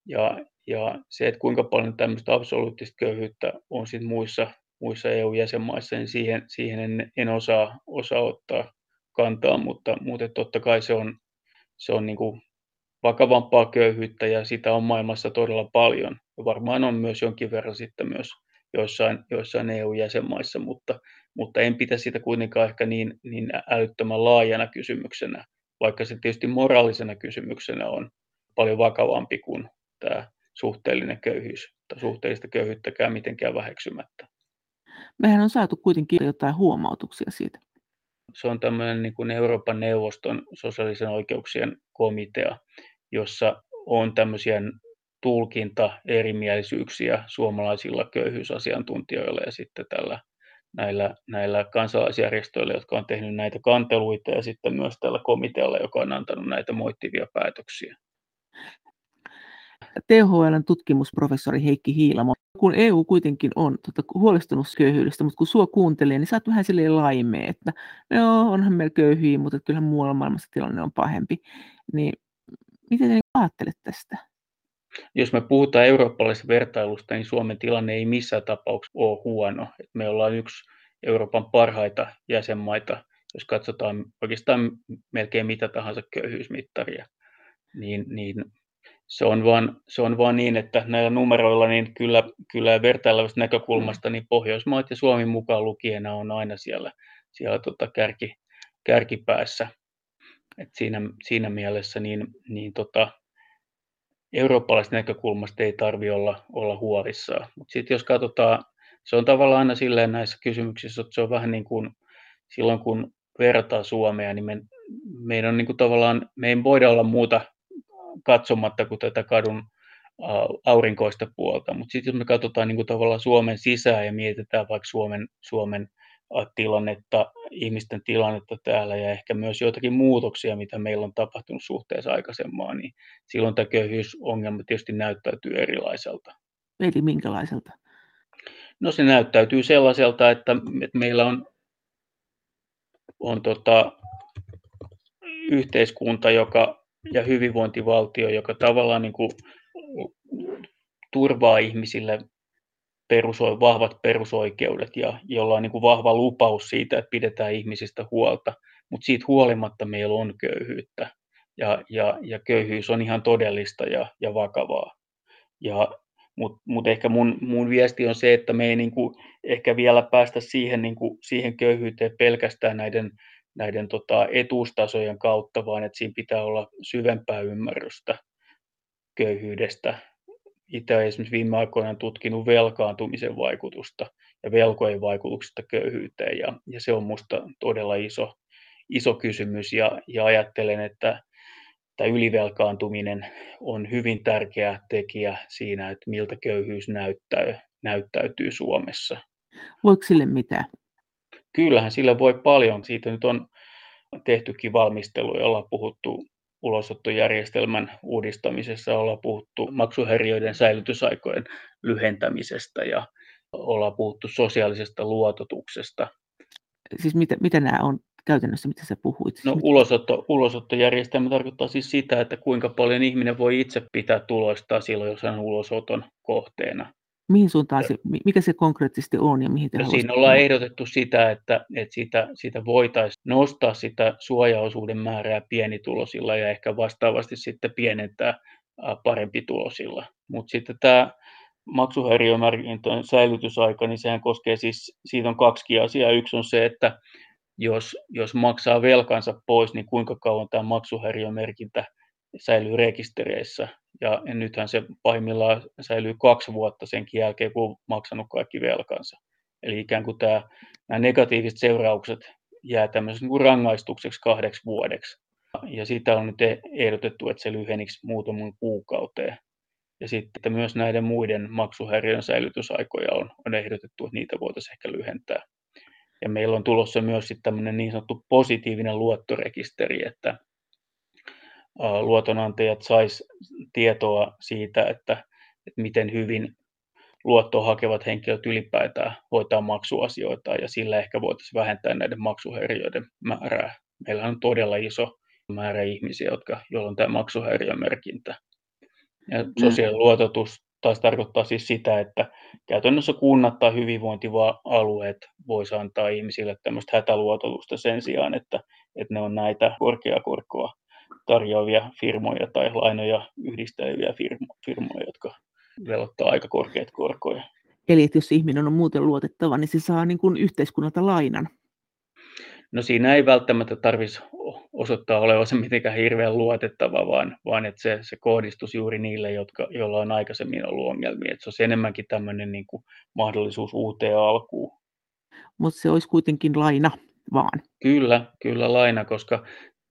Ja, ja se, että kuinka paljon tämmöistä absoluuttista köyhyyttä on sitten muissa, muissa EU-jäsenmaissa, niin siihen, siihen en, en osaa, osaa ottaa kantaa, mutta, mutta totta kai se on, se on niin kuin vakavampaa köyhyyttä ja sitä on maailmassa todella paljon. Ja varmaan on myös jonkin verran sitten myös, joissain, joissain EU-jäsenmaissa, mutta, mutta en pitäisi sitä kuitenkaan ehkä niin, niin älyttömän laajana kysymyksenä, vaikka se tietysti moraalisena kysymyksenä on paljon vakavampi kuin tämä suhteellinen köyhyys tai suhteellista köyhyyttäkään mitenkään väheksymättä. Mehän on saatu kuitenkin jotain huomautuksia siitä. Se on tämmöinen niin kuin Euroopan neuvoston sosiaalisen oikeuksien komitea, jossa on tämmöisiä tulkinta-erimielisyyksiä suomalaisilla köyhyysasiantuntijoilla ja sitten tällä näillä, näillä kansalaisjärjestöillä, jotka on tehnyt näitä kanteluita ja sitten myös tällä komitealla, joka on antanut näitä moittivia päätöksiä. THLn tutkimusprofessori Heikki Hiilamo, kun EU kuitenkin on tota, huolestunut köyhyydestä, mutta kun sua kuuntelee, niin sä oot vähän silleen laimee, että no onhan meillä köyhiä, mutta kyllähän muualla maailmassa tilanne on pahempi. Niin miten te ajattelet tästä? Jos me puhutaan eurooppalaisesta vertailusta, niin Suomen tilanne ei missään tapauksessa ole huono. Me ollaan yksi Euroopan parhaita jäsenmaita, jos katsotaan oikeastaan melkein mitä tahansa köyhyysmittaria, niin, niin se on, vaan, se on vaan niin, että näillä numeroilla niin kyllä, kyllä vertailevasta näkökulmasta niin Pohjoismaat ja Suomi mukaan lukiena on aina siellä, siellä tota kärki, kärkipäässä. Et siinä, siinä mielessä niin, niin tota, eurooppalaisesta näkökulmasta ei tarvitse olla, olla huolissaan. Mutta sitten jos katsotaan, se on tavallaan aina silleen näissä kysymyksissä, että se on vähän niin kuin silloin kun verrataan Suomea, niin me, meidän on niin kuin tavallaan, me ei voida olla muuta katsomatta kuin tätä kadun aurinkoista puolta. Mutta sitten jos me katsotaan niin kuin tavallaan Suomen sisään ja mietitään vaikka Suomen, Suomen tilannetta, ihmisten tilannetta täällä ja ehkä myös joitakin muutoksia, mitä meillä on tapahtunut suhteessa aikaisemmaan, niin silloin tämä köyhyysongelma tietysti näyttäytyy erilaiselta. Eli minkälaiselta? No se näyttäytyy sellaiselta, että, että meillä on, on tota, yhteiskunta joka, ja hyvinvointivaltio, joka tavallaan niin kuin turvaa ihmisille perusoi, vahvat perusoikeudet ja jolla on niin kuin vahva lupaus siitä, että pidetään ihmisistä huolta, mutta siitä huolimatta meillä on köyhyyttä ja, ja, ja köyhyys on ihan todellista ja, ja vakavaa. Ja, mutta mut ehkä mun, mun viesti on se, että me ei niin ehkä vielä päästä siihen, niin siihen köyhyyteen pelkästään näiden, näiden tota, etuustasojen kautta, vaan että siinä pitää olla syvempää ymmärrystä köyhyydestä itse esimerkiksi viime aikoina tutkinut velkaantumisen vaikutusta ja velkojen vaikutuksesta köyhyyteen ja, ja se on minusta todella iso, iso kysymys ja, ja ajattelen, että tämä ylivelkaantuminen on hyvin tärkeä tekijä siinä, että miltä köyhyys näyttää, näyttäytyy Suomessa. Voiko sille mitään? Kyllähän sillä voi paljon. Siitä nyt on tehtykin valmistelu, jolla on puhuttu ulosottojärjestelmän uudistamisessa ollaan puhuttu maksuhäiriöiden säilytysaikojen lyhentämisestä ja ollaan puhuttu sosiaalisesta luototuksesta. Siis mitä, mitä nämä on käytännössä, mitä sä puhuit? No ulosotto, ulosottojärjestelmä tarkoittaa siis sitä, että kuinka paljon ihminen voi itse pitää tuloistaan silloin, jos hän on ulosoton kohteena. Mihin suuntaan se, mikä se konkreettisesti on ja mihin te no, Siinä ollaan ehdotettu sitä, että, että siitä, siitä voitaisiin nostaa sitä suojaosuuden määrää pienitulosilla ja ehkä vastaavasti sitten pienentää parempitulosilla. Mutta sitten tämä maksuhäiriömerkintöjen säilytysaika, niin sehän koskee siis, siitä on kaksi asiaa. Yksi on se, että jos, jos maksaa velkansa pois, niin kuinka kauan tämä maksuhäiriömerkintä säilyy rekistereissä. Ja, nythän se pahimmillaan säilyy kaksi vuotta senkin jälkeen, kun on maksanut kaikki velkansa. Eli ikään kuin tämä, nämä negatiiviset seuraukset jää tämmöiseksi niin rangaistukseksi kahdeksi vuodeksi. Ja sitä on nyt ehdotettu, että se lyheniksi muutaman kuukauteen. Ja sitten myös näiden muiden maksuhäiriön säilytysaikoja on, on ehdotettu, että niitä voitaisiin ehkä lyhentää. Ja meillä on tulossa myös sitten tämmöinen niin sanottu positiivinen luottorekisteri, että luotonantajat sais tietoa siitä, että, että miten hyvin luottoa hakevat henkilöt ylipäätään hoitaa maksuasioita ja sillä ehkä voitaisiin vähentää näiden maksuhäiriöiden määrää. Meillä on todella iso määrä ihmisiä, jotka, joilla on tämä maksuhäiriömerkintä. Ja mm. sosiaaliluototus taas tarkoittaa siis sitä, että käytännössä kunnat tai hyvinvointialueet voisi antaa ihmisille tämmöistä hätäluototusta sen sijaan, että, että ne on näitä korkeakorkoa tarjoavia firmoja tai lainoja yhdisteleviä firmoja, jotka velottaa aika korkeat korkoja. Eli että jos ihminen on muuten luotettava, niin se saa niin kuin yhteiskunnalta lainan. No siinä ei välttämättä tarvitsisi osoittaa olevansa mitenkään hirveän luotettava, vaan, vaan että se, se kohdistus juuri niille, jotka, joilla on aikaisemmin ollut ongelmia. Että se olisi enemmänkin tämmöinen niin kuin mahdollisuus uuteen alkuun. Mutta se olisi kuitenkin laina vaan. Kyllä, kyllä laina, koska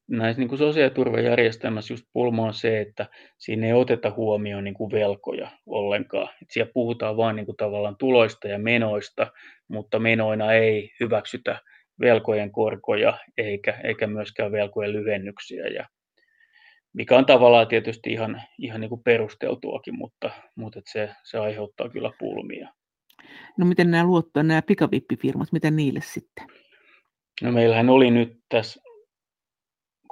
näissä niin kuin sosiaaliturvajärjestelmässä just pulma on se, että siinä ei oteta huomioon niin kuin velkoja ollenkaan. Et siellä puhutaan vain niin kuin tavallaan tuloista ja menoista, mutta menoina ei hyväksytä velkojen korkoja eikä, eikä myöskään velkojen lyhennyksiä. Ja mikä on tavallaan tietysti ihan, ihan niin kuin perusteltuakin, mutta, mutta että se, se aiheuttaa kyllä pulmia. No miten nämä luottoja, nämä pikavippifirmat, miten niille sitten? No meillähän oli nyt tässä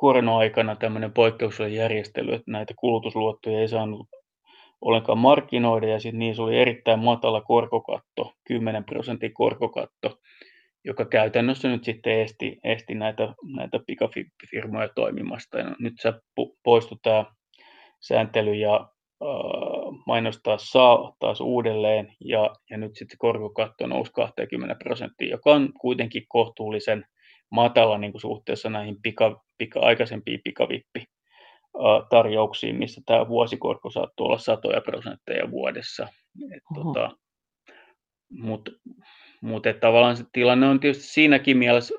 korona-aikana tämmöinen poikkeuksellinen järjestely, että näitä kulutusluottoja ei saanut ollenkaan markkinoida ja sitten niissä oli erittäin matala korkokatto, 10 prosentin korkokatto, joka käytännössä nyt sitten esti, esti näitä, näitä pikafippifirmoja toimimasta. Ja nyt se poistui tämä sääntely ja äh, mainostaa saa taas uudelleen ja, ja nyt sitten korkokatto nousi 20 prosenttia, joka on kuitenkin kohtuullisen matala niin kuin suhteessa näihin pika, pika, aikaisempiin pikavippi tarjouksiin, missä tämä vuosikorko saattoi olla satoja prosentteja vuodessa. tota, Mutta mut, tavallaan se tilanne on tietysti siinäkin mielessä,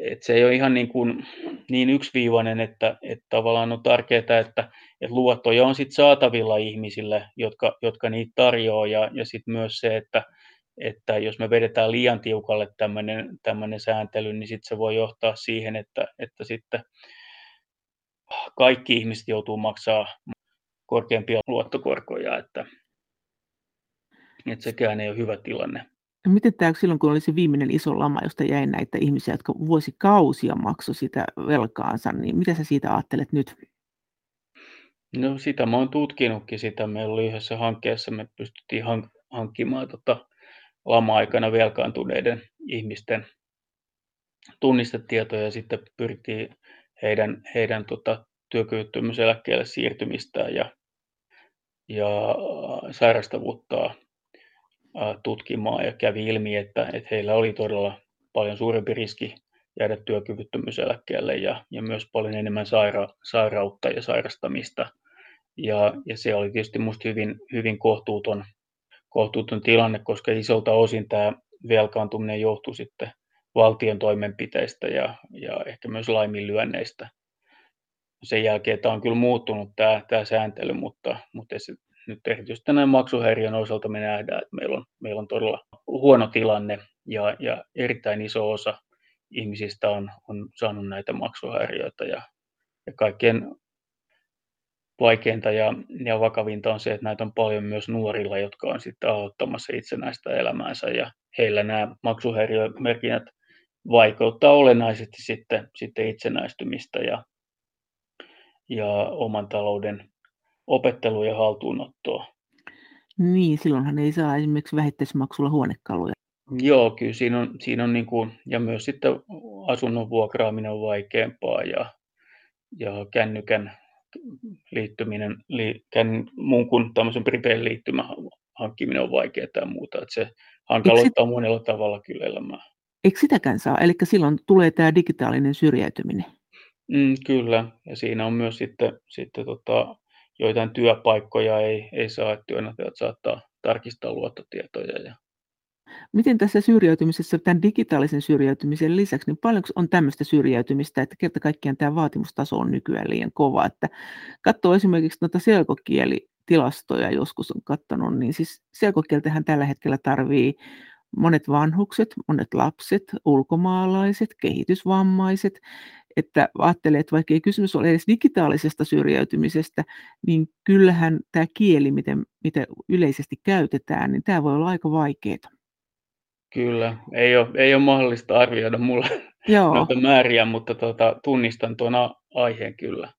että se ei ole ihan niin, kuin, niin yksiviivainen, että, että tavallaan on tärkeää, että, että luottoja on sit saatavilla ihmisille, jotka, jotka niitä tarjoaa, ja, ja sitten myös se, että että jos me vedetään liian tiukalle tämmöinen sääntely, niin sitten se voi johtaa siihen, että, että sitten kaikki ihmiset joutuu maksaa korkeampia luottokorkoja, että, että sekään ei ole hyvä tilanne. Miten tämä silloin, kun oli se viimeinen iso lama, josta jäi näitä ihmisiä, jotka vuosikausia maksoi sitä velkaansa, niin mitä sä siitä ajattelet nyt? No sitä mä oon tutkinutkin sitä. Meillä oli yhdessä hankkeessa, me pystyttiin hankkimaan tota, lama-aikana velkaantuneiden ihmisten tunnistetietoja ja sitten pyrittiin heidän, heidän tota, työkyvyttömyyseläkkeelle siirtymistä ja, ja sairastavuutta tutkimaan ja kävi ilmi, että, että heillä oli todella paljon suurempi riski jäädä työkyvyttömyyseläkkeelle ja, ja myös paljon enemmän saira, sairautta ja sairastamista. Ja, ja se oli tietysti minusta hyvin, hyvin kohtuuton kohtuuton tilanne, koska isolta osin tämä velkaantuminen johtuu sitten valtion toimenpiteistä ja, ja ehkä myös laiminlyönneistä. Sen jälkeen tämä on kyllä muuttunut tämä, tämä sääntely, mutta, mutta se, nyt erityisesti näin maksuhäiriön osalta me nähdään, että meillä on, meillä on todella huono tilanne ja, ja erittäin iso osa ihmisistä on, on saanut näitä maksuhäiriöitä ja, ja kaikkien vaikeinta ja, ja vakavinta on se, että näitä on paljon myös nuorilla, jotka on sitten aloittamassa itsenäistä elämäänsä ja heillä nämä maksuhäiriömerkinnät vaikeuttaa olennaisesti sitten, sitten itsenäistymistä ja, ja oman talouden opettelua ja haltuunottoa. Niin, silloinhan ei saa esimerkiksi vähittäismaksulla huonekaluja. Joo, kyllä siinä on, siinä on niin kuin, ja myös sitten asunnon vuokraaminen on vaikeampaa ja, ja kännykän liittyminen, li, muun kuin tämmöisen prepaid liittymän hankkiminen on vaikeaa ja muuta. Että se hankaloittaa sit, monella tavalla kyllä elämää. Eikö sitäkään saa? Eli silloin tulee tämä digitaalinen syrjäytyminen. Mm, kyllä, ja siinä on myös sitten, sitten tota, joitain työpaikkoja ei, ei saa, että työnantajat saattaa tarkistaa luottotietoja ja Miten tässä syrjäytymisessä, tämän digitaalisen syrjäytymisen lisäksi, niin paljonko on tämmöistä syrjäytymistä, että kerta kaikkiaan tämä vaatimustaso on nykyään liian kova, että katsoo esimerkiksi noita selkokielitilastoja joskus on katsonut, niin siis selkokieltähän tällä hetkellä tarvii monet vanhukset, monet lapset, ulkomaalaiset, kehitysvammaiset, että ajattelee, että vaikka ei kysymys ole edes digitaalisesta syrjäytymisestä, niin kyllähän tämä kieli, miten, miten yleisesti käytetään, niin tämä voi olla aika vaikeaa. Kyllä, ei ole, ei ole mahdollista arvioida mulla Joo. noita määriä, mutta tuota, tunnistan tuon aiheen kyllä.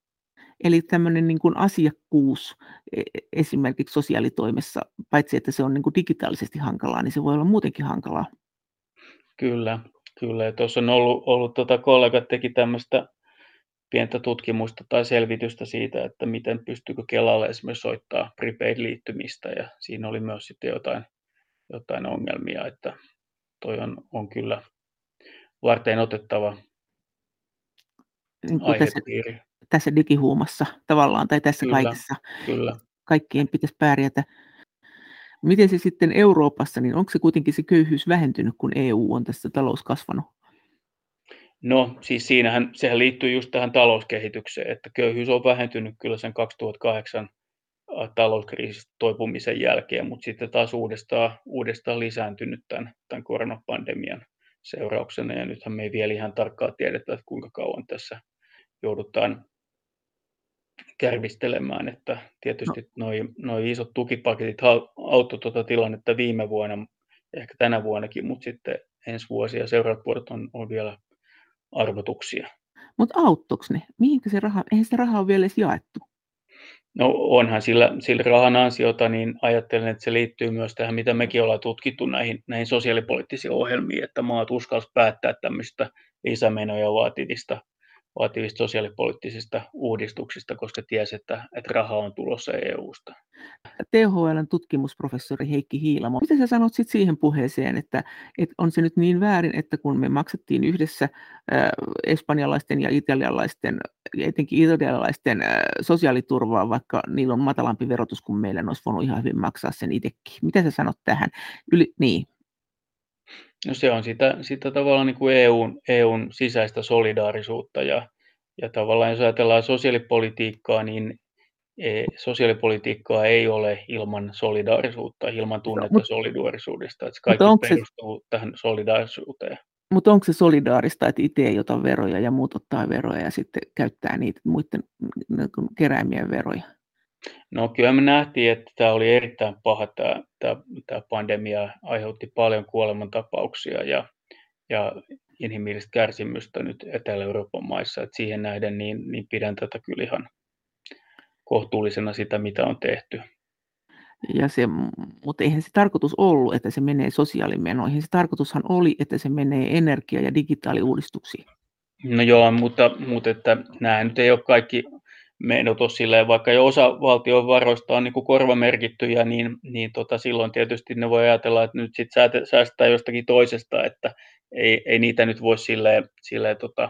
Eli tämmöinen niin kuin asiakkuus e, esimerkiksi sosiaalitoimessa, paitsi että se on niin kuin digitaalisesti hankalaa, niin se voi olla muutenkin hankalaa. Kyllä, kyllä. tuossa on ollut, ollut tuota, kollegat teki tämmöistä pientä tutkimusta tai selvitystä siitä, että miten pystyykö Kelalle esimerkiksi soittaa prepaid-liittymistä ja siinä oli myös sitten jotain jotain ongelmia, että toi on, on kyllä varten otettava niin tässä, tässä digihuumassa tavallaan, tai tässä kyllä, kaikessa. Kyllä. Kaikkien pitäisi pärjätä. Miten se sitten Euroopassa, niin onko se kuitenkin se köyhyys vähentynyt, kun EU on tässä talous kasvanut? No siis siinähän, sehän liittyy just tähän talouskehitykseen, että köyhyys on vähentynyt kyllä sen 2008 talouskriisistä toipumisen jälkeen, mutta sitten taas uudestaan, uudestaan lisääntynyt tämän, tämän koronapandemian seurauksena. Ja nythän me ei vielä ihan tarkkaan tiedetä, että kuinka kauan tässä joudutaan kärvistelemään, että tietysti no. noin noi isot tukipaketit auttoi tuota tilannetta viime vuonna, ehkä tänä vuonnakin, mutta sitten ensi vuosi ja seuraavat vuodet on, on vielä arvotuksia. Mutta auttoiko ne? Mihinkä se raha, eihän sitä rahaa ole vielä edes jaettu? No onhan sillä, sillä rahan ansiota, niin ajattelen, että se liittyy myös tähän, mitä mekin ollaan tutkittu näihin, näihin sosiaalipoliittisiin ohjelmiin, että maat uskalsivat päättää tämmöistä lisämenoja vaativista, vaativista sosiaalipoliittisista uudistuksista, koska tiesi, että, että raha on tulossa EU-sta. THLn tutkimusprofessori Heikki Hiilamo. Mitä sä sanot sit siihen puheeseen, että, että on se nyt niin väärin, että kun me maksettiin yhdessä äh, espanjalaisten ja italialaisten, etenkin italialaisten äh, sosiaaliturvaa, vaikka niillä on matalampi verotus kuin meillä, ne olisi voinut ihan hyvin maksaa sen itsekin. Mitä sä sanot tähän? Yli, niin. No se on sitä, sitä tavallaan niin kuin EUn, EUn sisäistä solidaarisuutta ja, ja tavallaan jos ajatellaan sosiaalipolitiikkaa, niin E, sosiaalipolitiikkaa ei ole ilman solidaarisuutta, ilman tunnetta solidaarisuudesta. Että kaikki perustuu se, tähän solidaarisuuteen. Mutta onko se solidaarista, että itse ei ota veroja ja muut ottaa veroja ja sitten käyttää niitä muiden keräämiä veroja? No kyllä me nähtiin, että tämä oli erittäin paha, tämä, tämä, tämä pandemia aiheutti paljon kuolemantapauksia ja, ja inhimillistä kärsimystä nyt Etelä-Euroopan maissa, että siihen nähden niin, niin pidän tätä kyllä ihan kohtuullisena sitä, mitä on tehty. Ja se, mutta eihän se tarkoitus ollut, että se menee sosiaalimenoihin. Se tarkoitushan oli, että se menee energia- ja digitaaliuudistuksiin. No joo, mutta, mutta että nämä nyt ei ole kaikki menot silleen, vaikka jo osa valtion varoista on niin kuin korvamerkittyjä, niin, niin tota, silloin tietysti ne voi ajatella, että nyt sit säästää jostakin toisesta, että ei, ei niitä nyt voi silleen, silleen tota,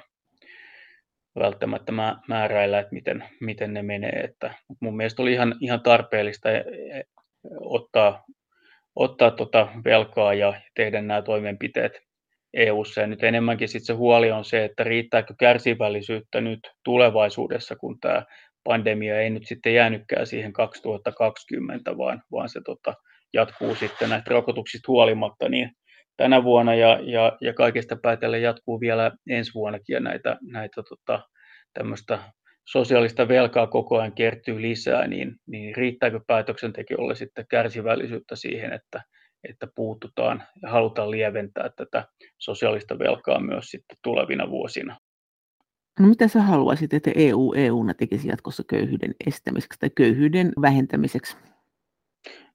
välttämättä määräillä, että miten, miten ne menee. Että mun mielestä oli ihan, ihan tarpeellista e, e, ottaa, ottaa tota velkaa ja tehdä nämä toimenpiteet EU-ssa. Ja nyt enemmänkin sit se huoli on se, että riittääkö kärsivällisyyttä nyt tulevaisuudessa, kun tämä pandemia ei nyt sitten jäänytkään siihen 2020, vaan, vaan se tota, jatkuu sitten näistä rokotuksista huolimatta, niin tänä vuonna ja, ja, ja kaikesta päätellen jatkuu vielä ensi vuonnakin ja näitä, näitä tota, tämmöistä sosiaalista velkaa koko ajan kertyy lisää, niin, niin riittääkö päätöksentekijöille sitten kärsivällisyyttä siihen, että, että puututaan ja halutaan lieventää tätä sosiaalista velkaa myös sitten tulevina vuosina. No mitä sä haluaisit, että EU EUna tekisi jatkossa köyhyyden estämiseksi tai köyhyyden vähentämiseksi?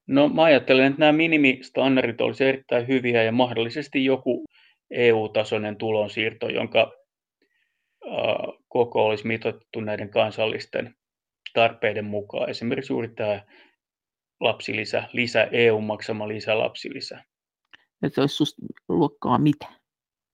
No mä ajattelen, että nämä minimistandardit olisivat erittäin hyviä ja mahdollisesti joku EU-tasoinen tulonsiirto, jonka koko olisi mitoitettu näiden kansallisten tarpeiden mukaan. Esimerkiksi juuri tämä lapsilisä, lisä, EU-maksama lisälapsilisä. Että se olisi sinusta luokkaa mitä?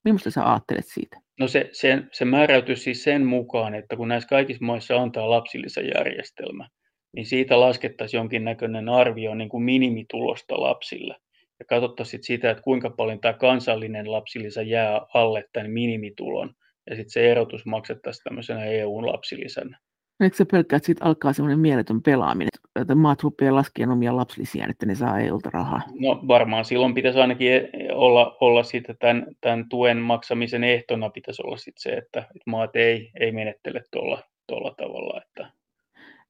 Millaista sä ajattelet siitä? No se, se, se määräytyy siis sen mukaan, että kun näissä kaikissa maissa on tämä lapsilisäjärjestelmä, niin siitä laskettaisiin jonkinnäköinen arvio niin kuin minimitulosta lapsille. Ja katsottaisiin sitä, että kuinka paljon tämä kansallinen lapsilisä jää alle tämän minimitulon. Ja sitten se erotus maksettaisiin tämmöisenä EU-lapsilisänä. Eikö se pelkkä, että siitä alkaa semmoinen mieletön pelaaminen, että maat rupeaa laskemaan omia lapsilisiään, että ne saa EUlta rahaa? No varmaan silloin pitäisi ainakin e- olla, olla sitten tämän, tämän tuen maksamisen ehtona pitäisi olla sitten se, että, että maat ei, ei menettele tuolla, tuolla tavalla, että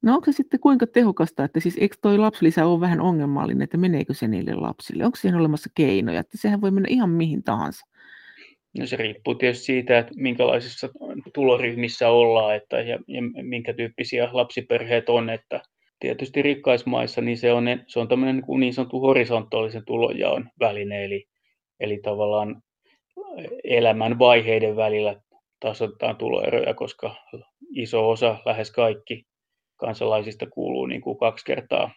No onko se sitten kuinka tehokasta, että siis eikö toi lapsilisä ole vähän ongelmallinen, että meneekö se niille lapsille? Onko siihen olemassa keinoja, että sehän voi mennä ihan mihin tahansa? No se riippuu tietysti siitä, että minkälaisissa tuloryhmissä ollaan että, ja, ja minkä tyyppisiä lapsiperheet on. Että tietysti rikkaismaissa niin se on, se on tämmöinen niin, niin sanottu horisontaalisen tulonjaon väline, eli, eli tavallaan elämän vaiheiden välillä tasoitetaan tuloeroja, koska iso osa, lähes kaikki kansalaisista kuuluu niin kuin kaksi kertaa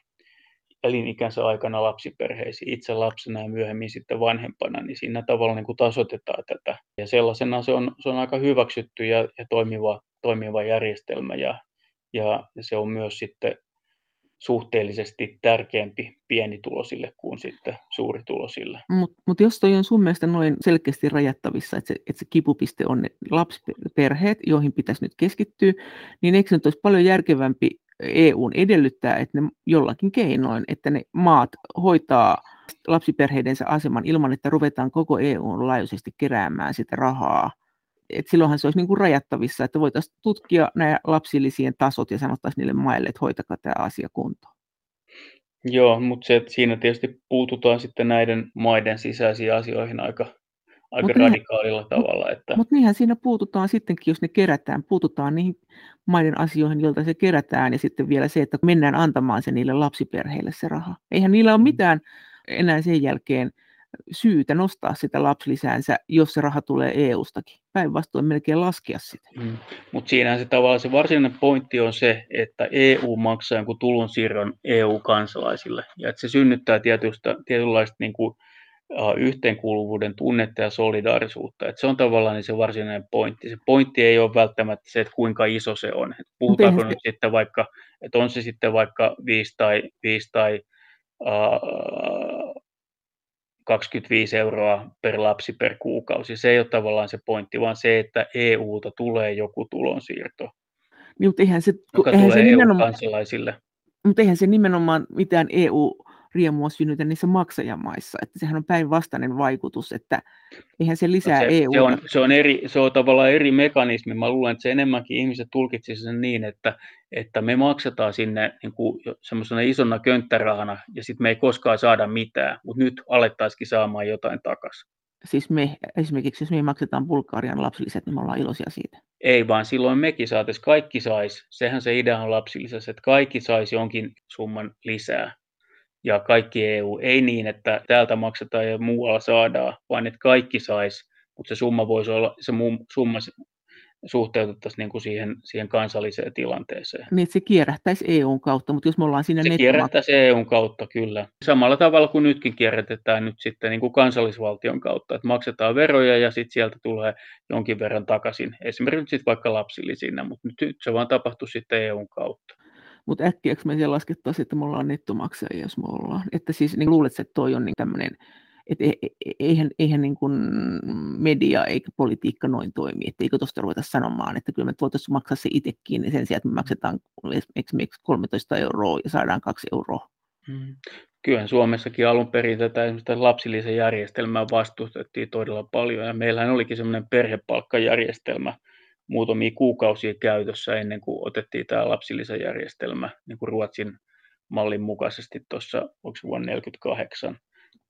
elinikänsä aikana lapsiperheisiin itse lapsena ja myöhemmin sitten vanhempana, niin siinä tavalla niin kuin tasoitetaan tätä. Ja sellaisena se on, se on aika hyväksytty ja, ja toimiva, toimiva järjestelmä ja, ja se on myös sitten suhteellisesti tärkeämpi pienitulosille kuin sitten suuritulosille. Mutta mut jos toi on sun mielestä noin selkeästi rajattavissa, että se, että se kipupiste on ne lapsiperheet, joihin pitäisi nyt keskittyä, niin eikö nyt olisi paljon järkevämpi EUn edellyttää, että ne jollakin keinoin, että ne maat hoitaa lapsiperheidensä aseman ilman, että ruvetaan koko EUn laajuisesti keräämään sitä rahaa et silloinhan se olisi niin kuin rajattavissa, että voitaisiin tutkia nämä lapsillisien tasot ja sanottaisiin niille maille, että hoitakaa tämä asia kuntoon. Joo, mutta se, että siinä tietysti puututaan sitten näiden maiden sisäisiin asioihin aika, aika mut radikaalilla niinhän, tavalla. Että... Mutta niinhän siinä puututaan sittenkin, jos ne kerätään. Puututaan niihin maiden asioihin, joilta se kerätään, ja sitten vielä se, että mennään antamaan se niille lapsiperheille se raha. Eihän niillä ole mm. mitään enää sen jälkeen syytä nostaa sitä lapsilisäänsä, jos se raha tulee EU-stakin. Päinvastoin melkein laskea sitä. Mm. Mutta siinähän se tavallaan se varsinainen pointti on se, että EU maksaa jonkun tulonsiirron EU-kansalaisille. Ja että se synnyttää tietystä, tietynlaista niin kuin, uh, yhteenkuuluvuuden tunnetta ja solidaarisuutta. Et se on tavallaan niin se varsinainen pointti. Se pointti ei ole välttämättä se, että kuinka iso se on. Et puhutaanko nyt sitten vaikka, että on se sitten vaikka 5 tai, 5 tai uh, 25 euroa per lapsi per kuukausi. Se ei ole tavallaan se pointti, vaan se, että EUlta tulee joku tulonsiirto, niin, mutta eihän se, joka eihän tulee se nimenomaan, EU-kansalaisille. Mutta eihän se nimenomaan mitään EU riemua synnytä niissä maksajamaissa. Että sehän on päinvastainen vaikutus, että eihän se lisää no se, EU. Se on, se, on eri, se on tavallaan eri mekanismi. Mä luulen, että se enemmänkin ihmiset tulkitsisivat sen niin, että, että me maksetaan sinne niin kuin semmoisena isona könttärahana ja sitten me ei koskaan saada mitään, mutta nyt alettaisikin saamaan jotain takaisin. Siis me, esimerkiksi jos me maksetaan Bulgarian lapsilliset, niin me ollaan iloisia siitä. Ei, vaan silloin mekin saataisiin, kaikki sais, sehän se idea on lapsillisessa, että kaikki saisi jonkin summan lisää ja kaikki EU. Ei niin, että täältä maksetaan ja muualla saadaan, vaan että kaikki sais, mutta se summa voisi olla, se summa suhteutettaisiin niin kuin siihen, siihen kansalliseen tilanteeseen. Niin, että se kierrättäisi EUn kautta, mutta jos me ollaan siinä Se kierrättäisi EUn kautta, kyllä. Samalla tavalla kuin nytkin kierrätetään nyt sitten niin kuin kansallisvaltion kautta, että maksetaan veroja ja sitten sieltä tulee jonkin verran takaisin, esimerkiksi sitten vaikka lapsillisina, mutta nyt se vaan tapahtuu sitten EUn kautta. Mutta äkkiäksi me siellä laskettaisiin, että me ollaan nettomaksajia, jos me ollaan. Että siis niin luulet, että toi on niin tämmöinen, että e, e, eihän, eihän niin kuin media eikä politiikka noin toimi, että eikö tuosta ruveta sanomaan, että kyllä me voitaisiin maksaa se itsekin niin sen sijaan, että me maksetaan esimerkiksi 13 euroa ja saadaan 2 euroa. Hmm. Kyllähän Suomessakin alun perin tätä esimerkiksi lapsillisen järjestelmää vastustettiin todella paljon ja meillähän olikin semmoinen perhepalkkajärjestelmä, muutamia kuukausia käytössä ennen kuin otettiin tämä lapsilisäjärjestelmä niin kuin Ruotsin mallin mukaisesti tuossa, vuonna 1948.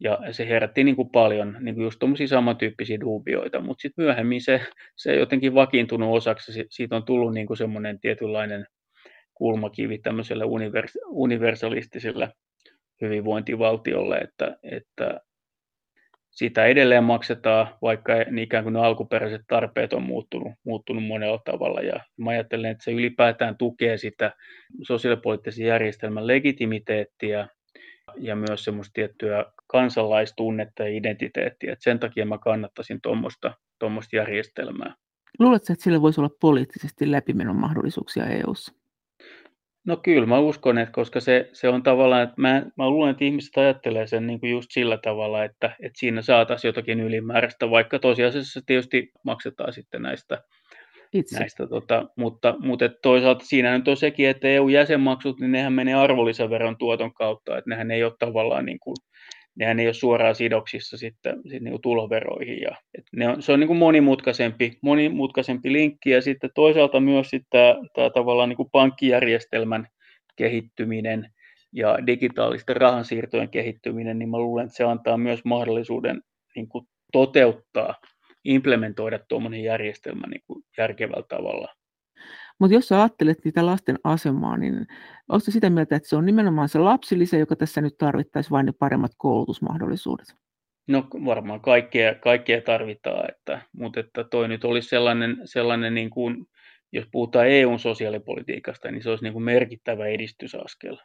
Ja se herätti niin kuin paljon niin kuin just tuommoisia samantyyppisiä duubioita, mutta sitten myöhemmin se, se jotenkin vakiintunut osaksi, siitä on tullut niin kuin semmoinen tietynlainen kulmakivi tämmöiselle univers, universalistiselle hyvinvointivaltiolle, että, että sitä edelleen maksetaan, vaikka ikään kuin ne alkuperäiset tarpeet on muuttunut, muuttunut monella tavalla. Ja mä ajattelen, että se ylipäätään tukee sitä sosiaalipoliittisen järjestelmän legitimiteettiä ja myös semmoista tiettyä kansalaistunnetta ja identiteettiä. Että sen takia mä kannattaisin tuommoista järjestelmää. Luuletko, että sillä voisi olla poliittisesti läpimenon mahdollisuuksia EU:ssa? No kyllä mä uskon, että koska se, se on tavallaan, että mä, mä luulen, että ihmiset ajattelee sen niin kuin just sillä tavalla, että, että siinä saataisiin jotakin ylimääräistä, vaikka tosiasiassa tietysti maksetaan sitten näistä, Itse. näistä tota, mutta, mutta että toisaalta siinä nyt on sekin, että EU-jäsenmaksut, niin nehän menee arvonlisäveron tuoton kautta, että nehän ei ole tavallaan niin kuin, nehän ei ole suoraan sidoksissa sitten, sitten niin tuloveroihin. Ja, että ne on, se on niin kuin monimutkaisempi, monimutkaisempi linkki ja sitten toisaalta myös sitten tämä, tämä tavallaan niin kuin pankkijärjestelmän kehittyminen ja digitaalisten rahansiirtojen kehittyminen, niin mä luulen, että se antaa myös mahdollisuuden niin kuin toteuttaa, implementoida tuommoinen järjestelmä niin kuin järkevällä tavalla. Mutta jos sä ajattelet niitä lasten asemaa, niin oletko sitä mieltä, että se on nimenomaan se lapsilisä, joka tässä nyt tarvittaisi vain ne paremmat koulutusmahdollisuudet? No varmaan kaikkea, kaikkea tarvitaan, että, mutta että toi nyt olisi sellainen, sellainen niin kuin, jos puhutaan EUn sosiaalipolitiikasta, niin se olisi niin kuin merkittävä edistysaskel.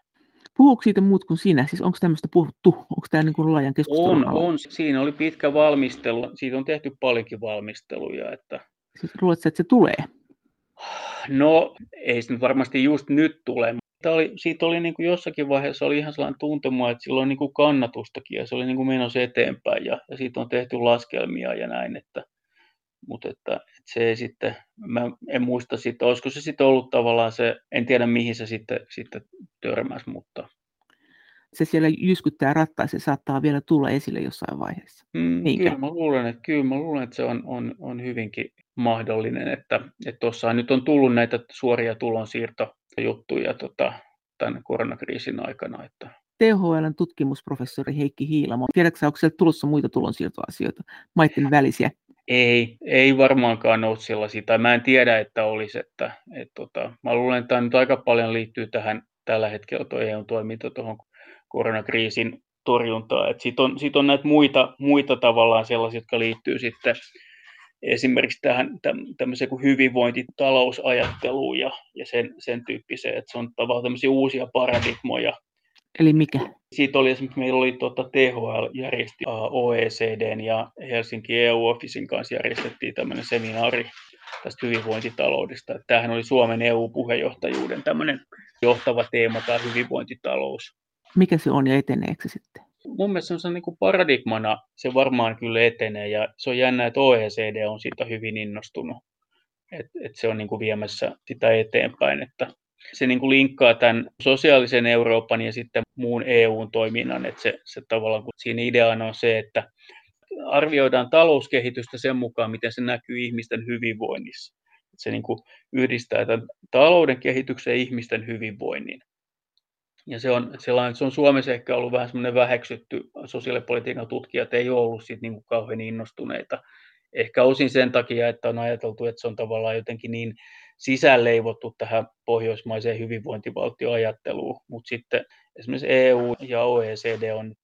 Puhuuko siitä muut kuin sinä? Siis onko tämmöistä puhuttu? Onko tämä niin kuin laajan keskustelun On, on. Siinä oli pitkä valmistelu. Siitä on tehty paljonkin valmisteluja. Että... Siis luuletko, että se tulee? No, ei se nyt varmasti just nyt tule. Tämä oli, siitä oli niin kuin jossakin vaiheessa oli ihan sellainen tuntuma, että sillä on niin kuin kannatustakin ja se oli niin kuin menossa eteenpäin ja, ja siitä on tehty laskelmia ja näin, että, mutta että, että se ei sitten, mä en muista sitten, olisiko se sitten ollut tavallaan se, en tiedä mihin se sitten, sitten törmäsi, mutta... Se siellä jyskyttää rattaa, se saattaa vielä tulla esille jossain vaiheessa. Mm, kyllä, mä luulen, että, kyllä mä luulen, että se on, on, on hyvinkin mahdollinen, että tuossa nyt on tullut näitä suoria tulonsiirtojuttuja tota, tämän koronakriisin aikana. Että... THLn tutkimusprofessori Heikki Hiilamo, tiedätkö onko sieltä tulossa muita tulonsiirtoasioita, maiden välisiä? Ei, ei varmaankaan ole sellaisia, tai mä en tiedä, että olisi, että, että tota, mä luulen, että tämä nyt aika paljon liittyy tähän tällä hetkellä tuo EU-toiminta tuohon koronakriisin torjuntaan, että sitten on, sit on näitä muita, muita tavallaan sellaisia, jotka liittyy sitten esimerkiksi tähän tämmöiseen kuin hyvinvointitalousajatteluun ja, ja sen, sen tyyppiseen, että se on tavallaan tämmöisiä uusia paradigmoja. Eli mikä? Siitä oli esimerkiksi, meillä oli tuota, THL järjesti OECDn ja Helsinki EU-officein kanssa järjestettiin tämmöinen seminaari tästä hyvinvointitaloudesta. Tämähän oli Suomen EU-puheenjohtajuuden tämmöinen johtava teema, tämä hyvinvointitalous. Mikä se on ja eteneekö se sitten? Mun mielestä se on niin kuin paradigmana, se varmaan kyllä etenee ja se on jännä, että OECD on siitä hyvin innostunut, että, että se on niin kuin viemässä sitä eteenpäin, että se niin kuin linkkaa tämän sosiaalisen Euroopan ja sitten muun EUn toiminnan, että se, se tavallaan, kun siinä ideana on se, että arvioidaan talouskehitystä sen mukaan, miten se näkyy ihmisten hyvinvoinnissa. Se niin kuin yhdistää tämän talouden kehityksen ja ihmisten hyvinvoinnin. Ja se on, sellainen, se on Suomessa ehkä ollut vähän semmoinen väheksytty, sosiaalipolitiikan tutkijat ei ole ollut siitä niin kuin kauhean innostuneita. Ehkä osin sen takia, että on ajateltu, että se on tavallaan jotenkin niin sisälleivottu tähän pohjoismaiseen hyvinvointivaltioajatteluun, mutta sitten esimerkiksi EU ja OECD on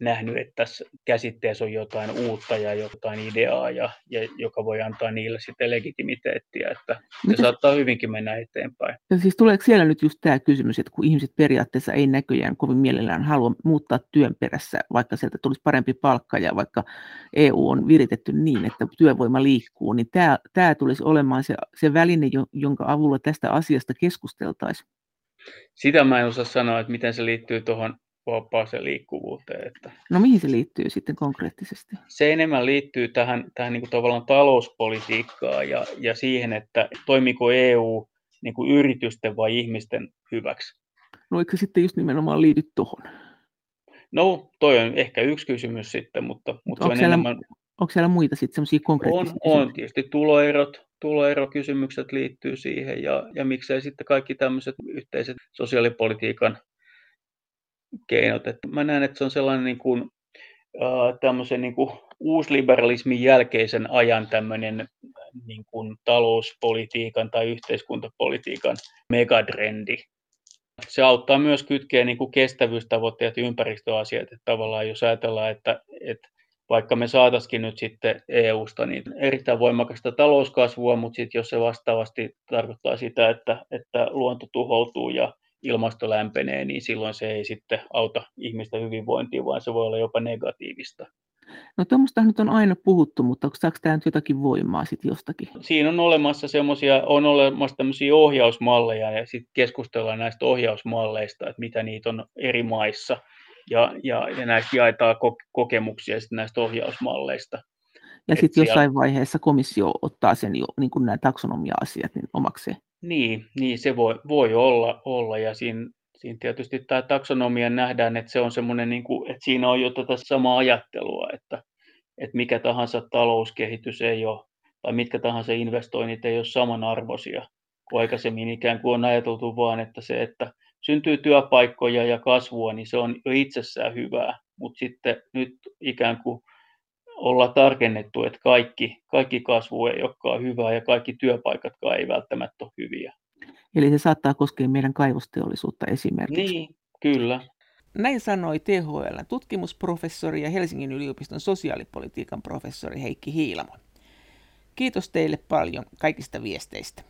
nähnyt, että tässä käsitteessä on jotain uutta ja jotain ideaa, ja, ja joka voi antaa niille sitten legitimiteettiä, että se saattaa hyvinkin mennä eteenpäin. Ja siis tuleeko siellä nyt just tämä kysymys, että kun ihmiset periaatteessa ei näköjään kovin mielellään halua muuttaa työn perässä, vaikka sieltä tulisi parempi palkka ja vaikka EU on viritetty niin, että työvoima liikkuu, niin tämä, tämä tulisi olemaan se, se väline, jonka avulla tästä asiasta keskusteltaisiin? Sitä mä en osaa sanoa, että miten se liittyy tuohon vapaaseen liikkuvuuteen. Että no mihin se liittyy sitten konkreettisesti? Se enemmän liittyy tähän, tähän niin kuin tavallaan talouspolitiikkaan ja, ja siihen, että toimiko EU niin kuin yritysten vai ihmisten hyväksi. No eikö se sitten just nimenomaan liity tuohon? No toi on ehkä yksi kysymys sitten, mutta, mutta onko, siellä, enemmän... onko siellä muita sitten semmoisia konkreettisia On, on tietysti tuloerot, tuloerokysymykset liittyy siihen ja, ja miksei sitten kaikki tämmöiset yhteiset sosiaalipolitiikan keinot. Että mä näen, että se on sellainen niin kuin, äh, niin kuin uusliberalismin jälkeisen ajan tämmöinen niin kuin talouspolitiikan tai yhteiskuntapolitiikan megatrendi. Se auttaa myös kytkeä niin kuin kestävyystavoitteet ja ympäristöasiat. Että tavallaan jos ajatellaan, että, että vaikka me saataisiin nyt sitten EU-sta niin erittäin voimakasta talouskasvua, mutta sitten jos se vastaavasti tarkoittaa sitä, että, että luonto tuhoutuu ja ilmasto lämpenee, niin silloin se ei sitten auta ihmisten hyvinvointia, vaan se voi olla jopa negatiivista. No tuommoista nyt on aina puhuttu, mutta onko tämä nyt jotakin voimaa sitten jostakin? Siinä on olemassa semmoisia, on olemassa tämmöisiä ohjausmalleja ja sitten keskustellaan näistä ohjausmalleista, että mitä niitä on eri maissa ja, ja, ja näistä jaetaan kokemuksia sitten näistä ohjausmalleista. Ja sitten jossain siellä... vaiheessa komissio ottaa sen jo, niin kuin nämä taksonomia-asiat niin omakseen. Niin, niin se voi, voi olla, olla. Ja siinä, siinä tietysti tämä taksonomia nähdään, että se on semmoinen, niin kuin, että siinä on jo tätä samaa ajattelua, että, että mikä tahansa talouskehitys ei ole, tai mitkä tahansa investoinnit ei ole samanarvoisia kuin aikaisemmin. Ikään kuin on ajateltu vaan, että se, että syntyy työpaikkoja ja kasvua, niin se on jo itsessään hyvää, mutta sitten nyt ikään kuin olla tarkennettu, että kaikki, kaikki kasvu ei olekaan hyvää ja kaikki työpaikatkaan ei välttämättä ole hyviä. Eli se saattaa koskea meidän kaivosteollisuutta esimerkiksi. Niin, kyllä. Näin sanoi THL tutkimusprofessori ja Helsingin yliopiston sosiaalipolitiikan professori Heikki Hiilamo. Kiitos teille paljon kaikista viesteistä.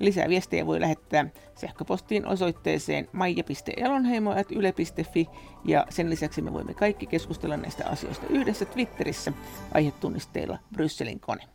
Lisää viestejä voi lähettää sähköpostiin osoitteeseen maija.elonheimo.yle.fi ja sen lisäksi me voimme kaikki keskustella näistä asioista yhdessä Twitterissä aihetunnisteilla Brysselin kone.